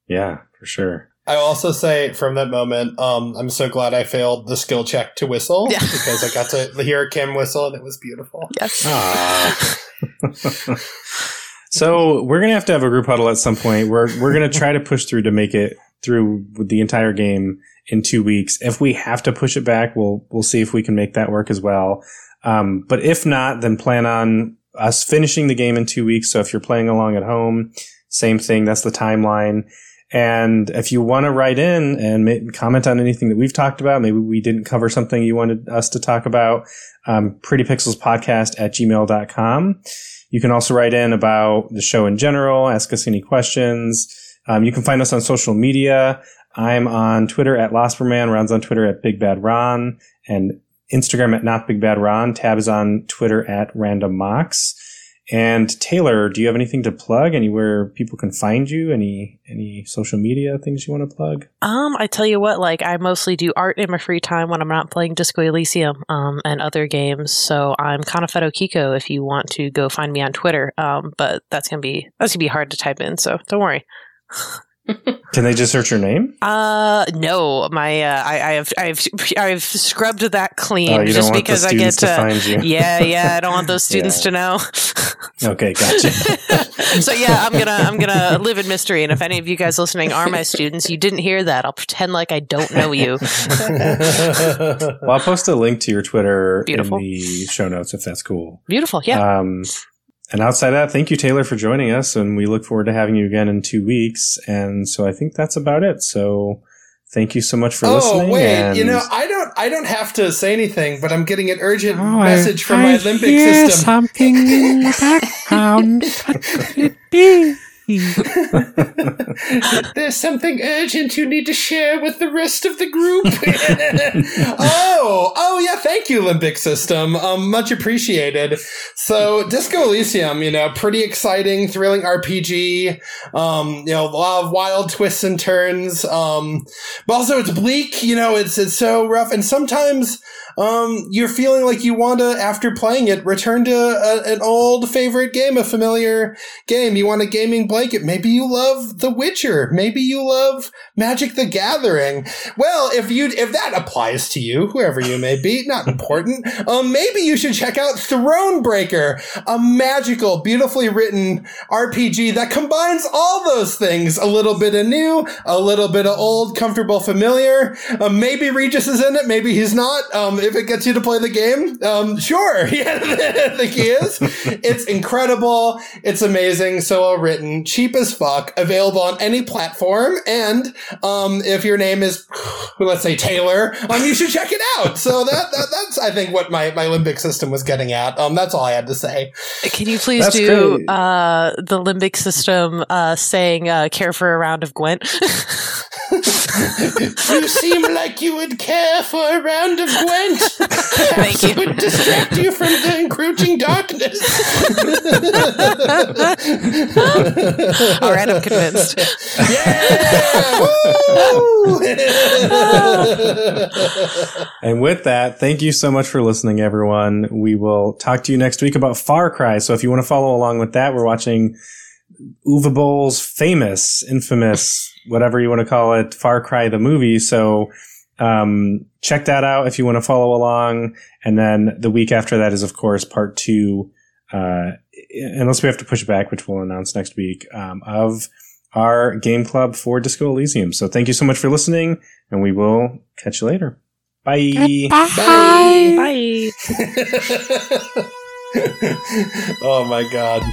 Yeah, for sure. I also say from that moment, um, I'm so glad I failed the skill check to whistle Yeah. because I got to hear Kim whistle and it was beautiful. Yes. Ah. so we're gonna have to have a group huddle at some point. We're we're gonna try to push through to make it through the entire game in two weeks. If we have to push it back, we'll we'll see if we can make that work as well. Um, but if not, then plan on us finishing the game in two weeks. So if you're playing along at home, same thing. That's the timeline. And if you want to write in and ma- comment on anything that we've talked about, maybe we didn't cover something you wanted us to talk about, um, prettypixelspodcast at gmail.com. You can also write in about the show in general, ask us any questions. Um, you can find us on social media. I'm on Twitter at Losperman. Ron's on Twitter at Big Bad Ron and Instagram at Not Big Bad Ron. Tab is on Twitter at Random Mox. And Taylor, do you have anything to plug? Anywhere people can find you? Any any social media things you want to plug? Um, I tell you what, like I mostly do art in my free time when I'm not playing Disco Elysium um, and other games. So I'm Kanafeto Kiko if you want to go find me on Twitter. Um, but that's gonna be that's gonna be hard to type in, so don't worry. Can they just search your name? Uh, no, my uh, I, I have I've I've scrubbed that clean Oh, just because I get to to. find you. yeah, yeah, I don't want those students Yeah. to know. Okay, gotcha. so yeah, I'm gonna I'm gonna live in mystery, and if any of you guys listening are my students, you didn't hear that. I'll pretend like I don't know you. well, I'll post a link to your Twitter Beautiful. in the show notes if that's cool. Beautiful, yeah. Um, and outside of that, thank you, Taylor, for joining us. And we look forward to having you again in two weeks. And so I think that's about it. So thank you so much for oh listening. wait, and you know I don't I don't have to say anything, but I'm getting an urgent Oh, message from I my limbic hear system. something in the background. What could it be? There's something urgent you need to share with the rest of the group. oh, oh yeah, thank you, Limbic System. Um, much appreciated. So, Disco Elysium, you know, pretty exciting, thrilling RPG. Um, you know, a lot of wild twists and turns. Um, but also it's bleak. You know, it's it's so rough, and sometimes um, you're feeling like you want to, after playing it, return to a, an old favorite game, a familiar game. You want a gaming blanket. Maybe you love The Witcher. Maybe you love Magic the Gathering. Well, if you if that applies to you, whoever you may be, not important. Um, maybe you should check out Thronebreaker, a magical, beautifully written RPG that combines all those things: a little bit of new, a little bit of old, comfortable, familiar. Um, maybe Regis is in it. Maybe he's not. Um, if it gets you to play the game, um, sure. Yeah, I think he is. It's incredible. It's amazing. So well written, cheap as fuck, available on any platform. And um, if your name is, let's say Taylor, um, you should check it out. So that, that that's I think what my my limbic system was getting at. Um, that's all I had to say. Can you please That's do uh, the limbic system uh, saying uh, "care for a round of Gwent"? you seem like you would care for a round of Gwent. Thank you. It would distract you from the encroaching darkness. All right, I'm convinced. Yeah! Woo! And with that, thank you so much for listening, everyone. We will talk to you next week about Far Cry. So if you want to follow along with that, we're watching Uwe Boll's famous, infamous, whatever you want to call it, Far Cry the movie. So um, check that out if you want to follow along. And then the week after that is, of course, part two. Uh, unless we have to push it back, which we'll announce next week, um, of our game club for Disco Elysium. So thank you so much for listening, and we will catch you later. Bye. Bye. Bye. oh my god.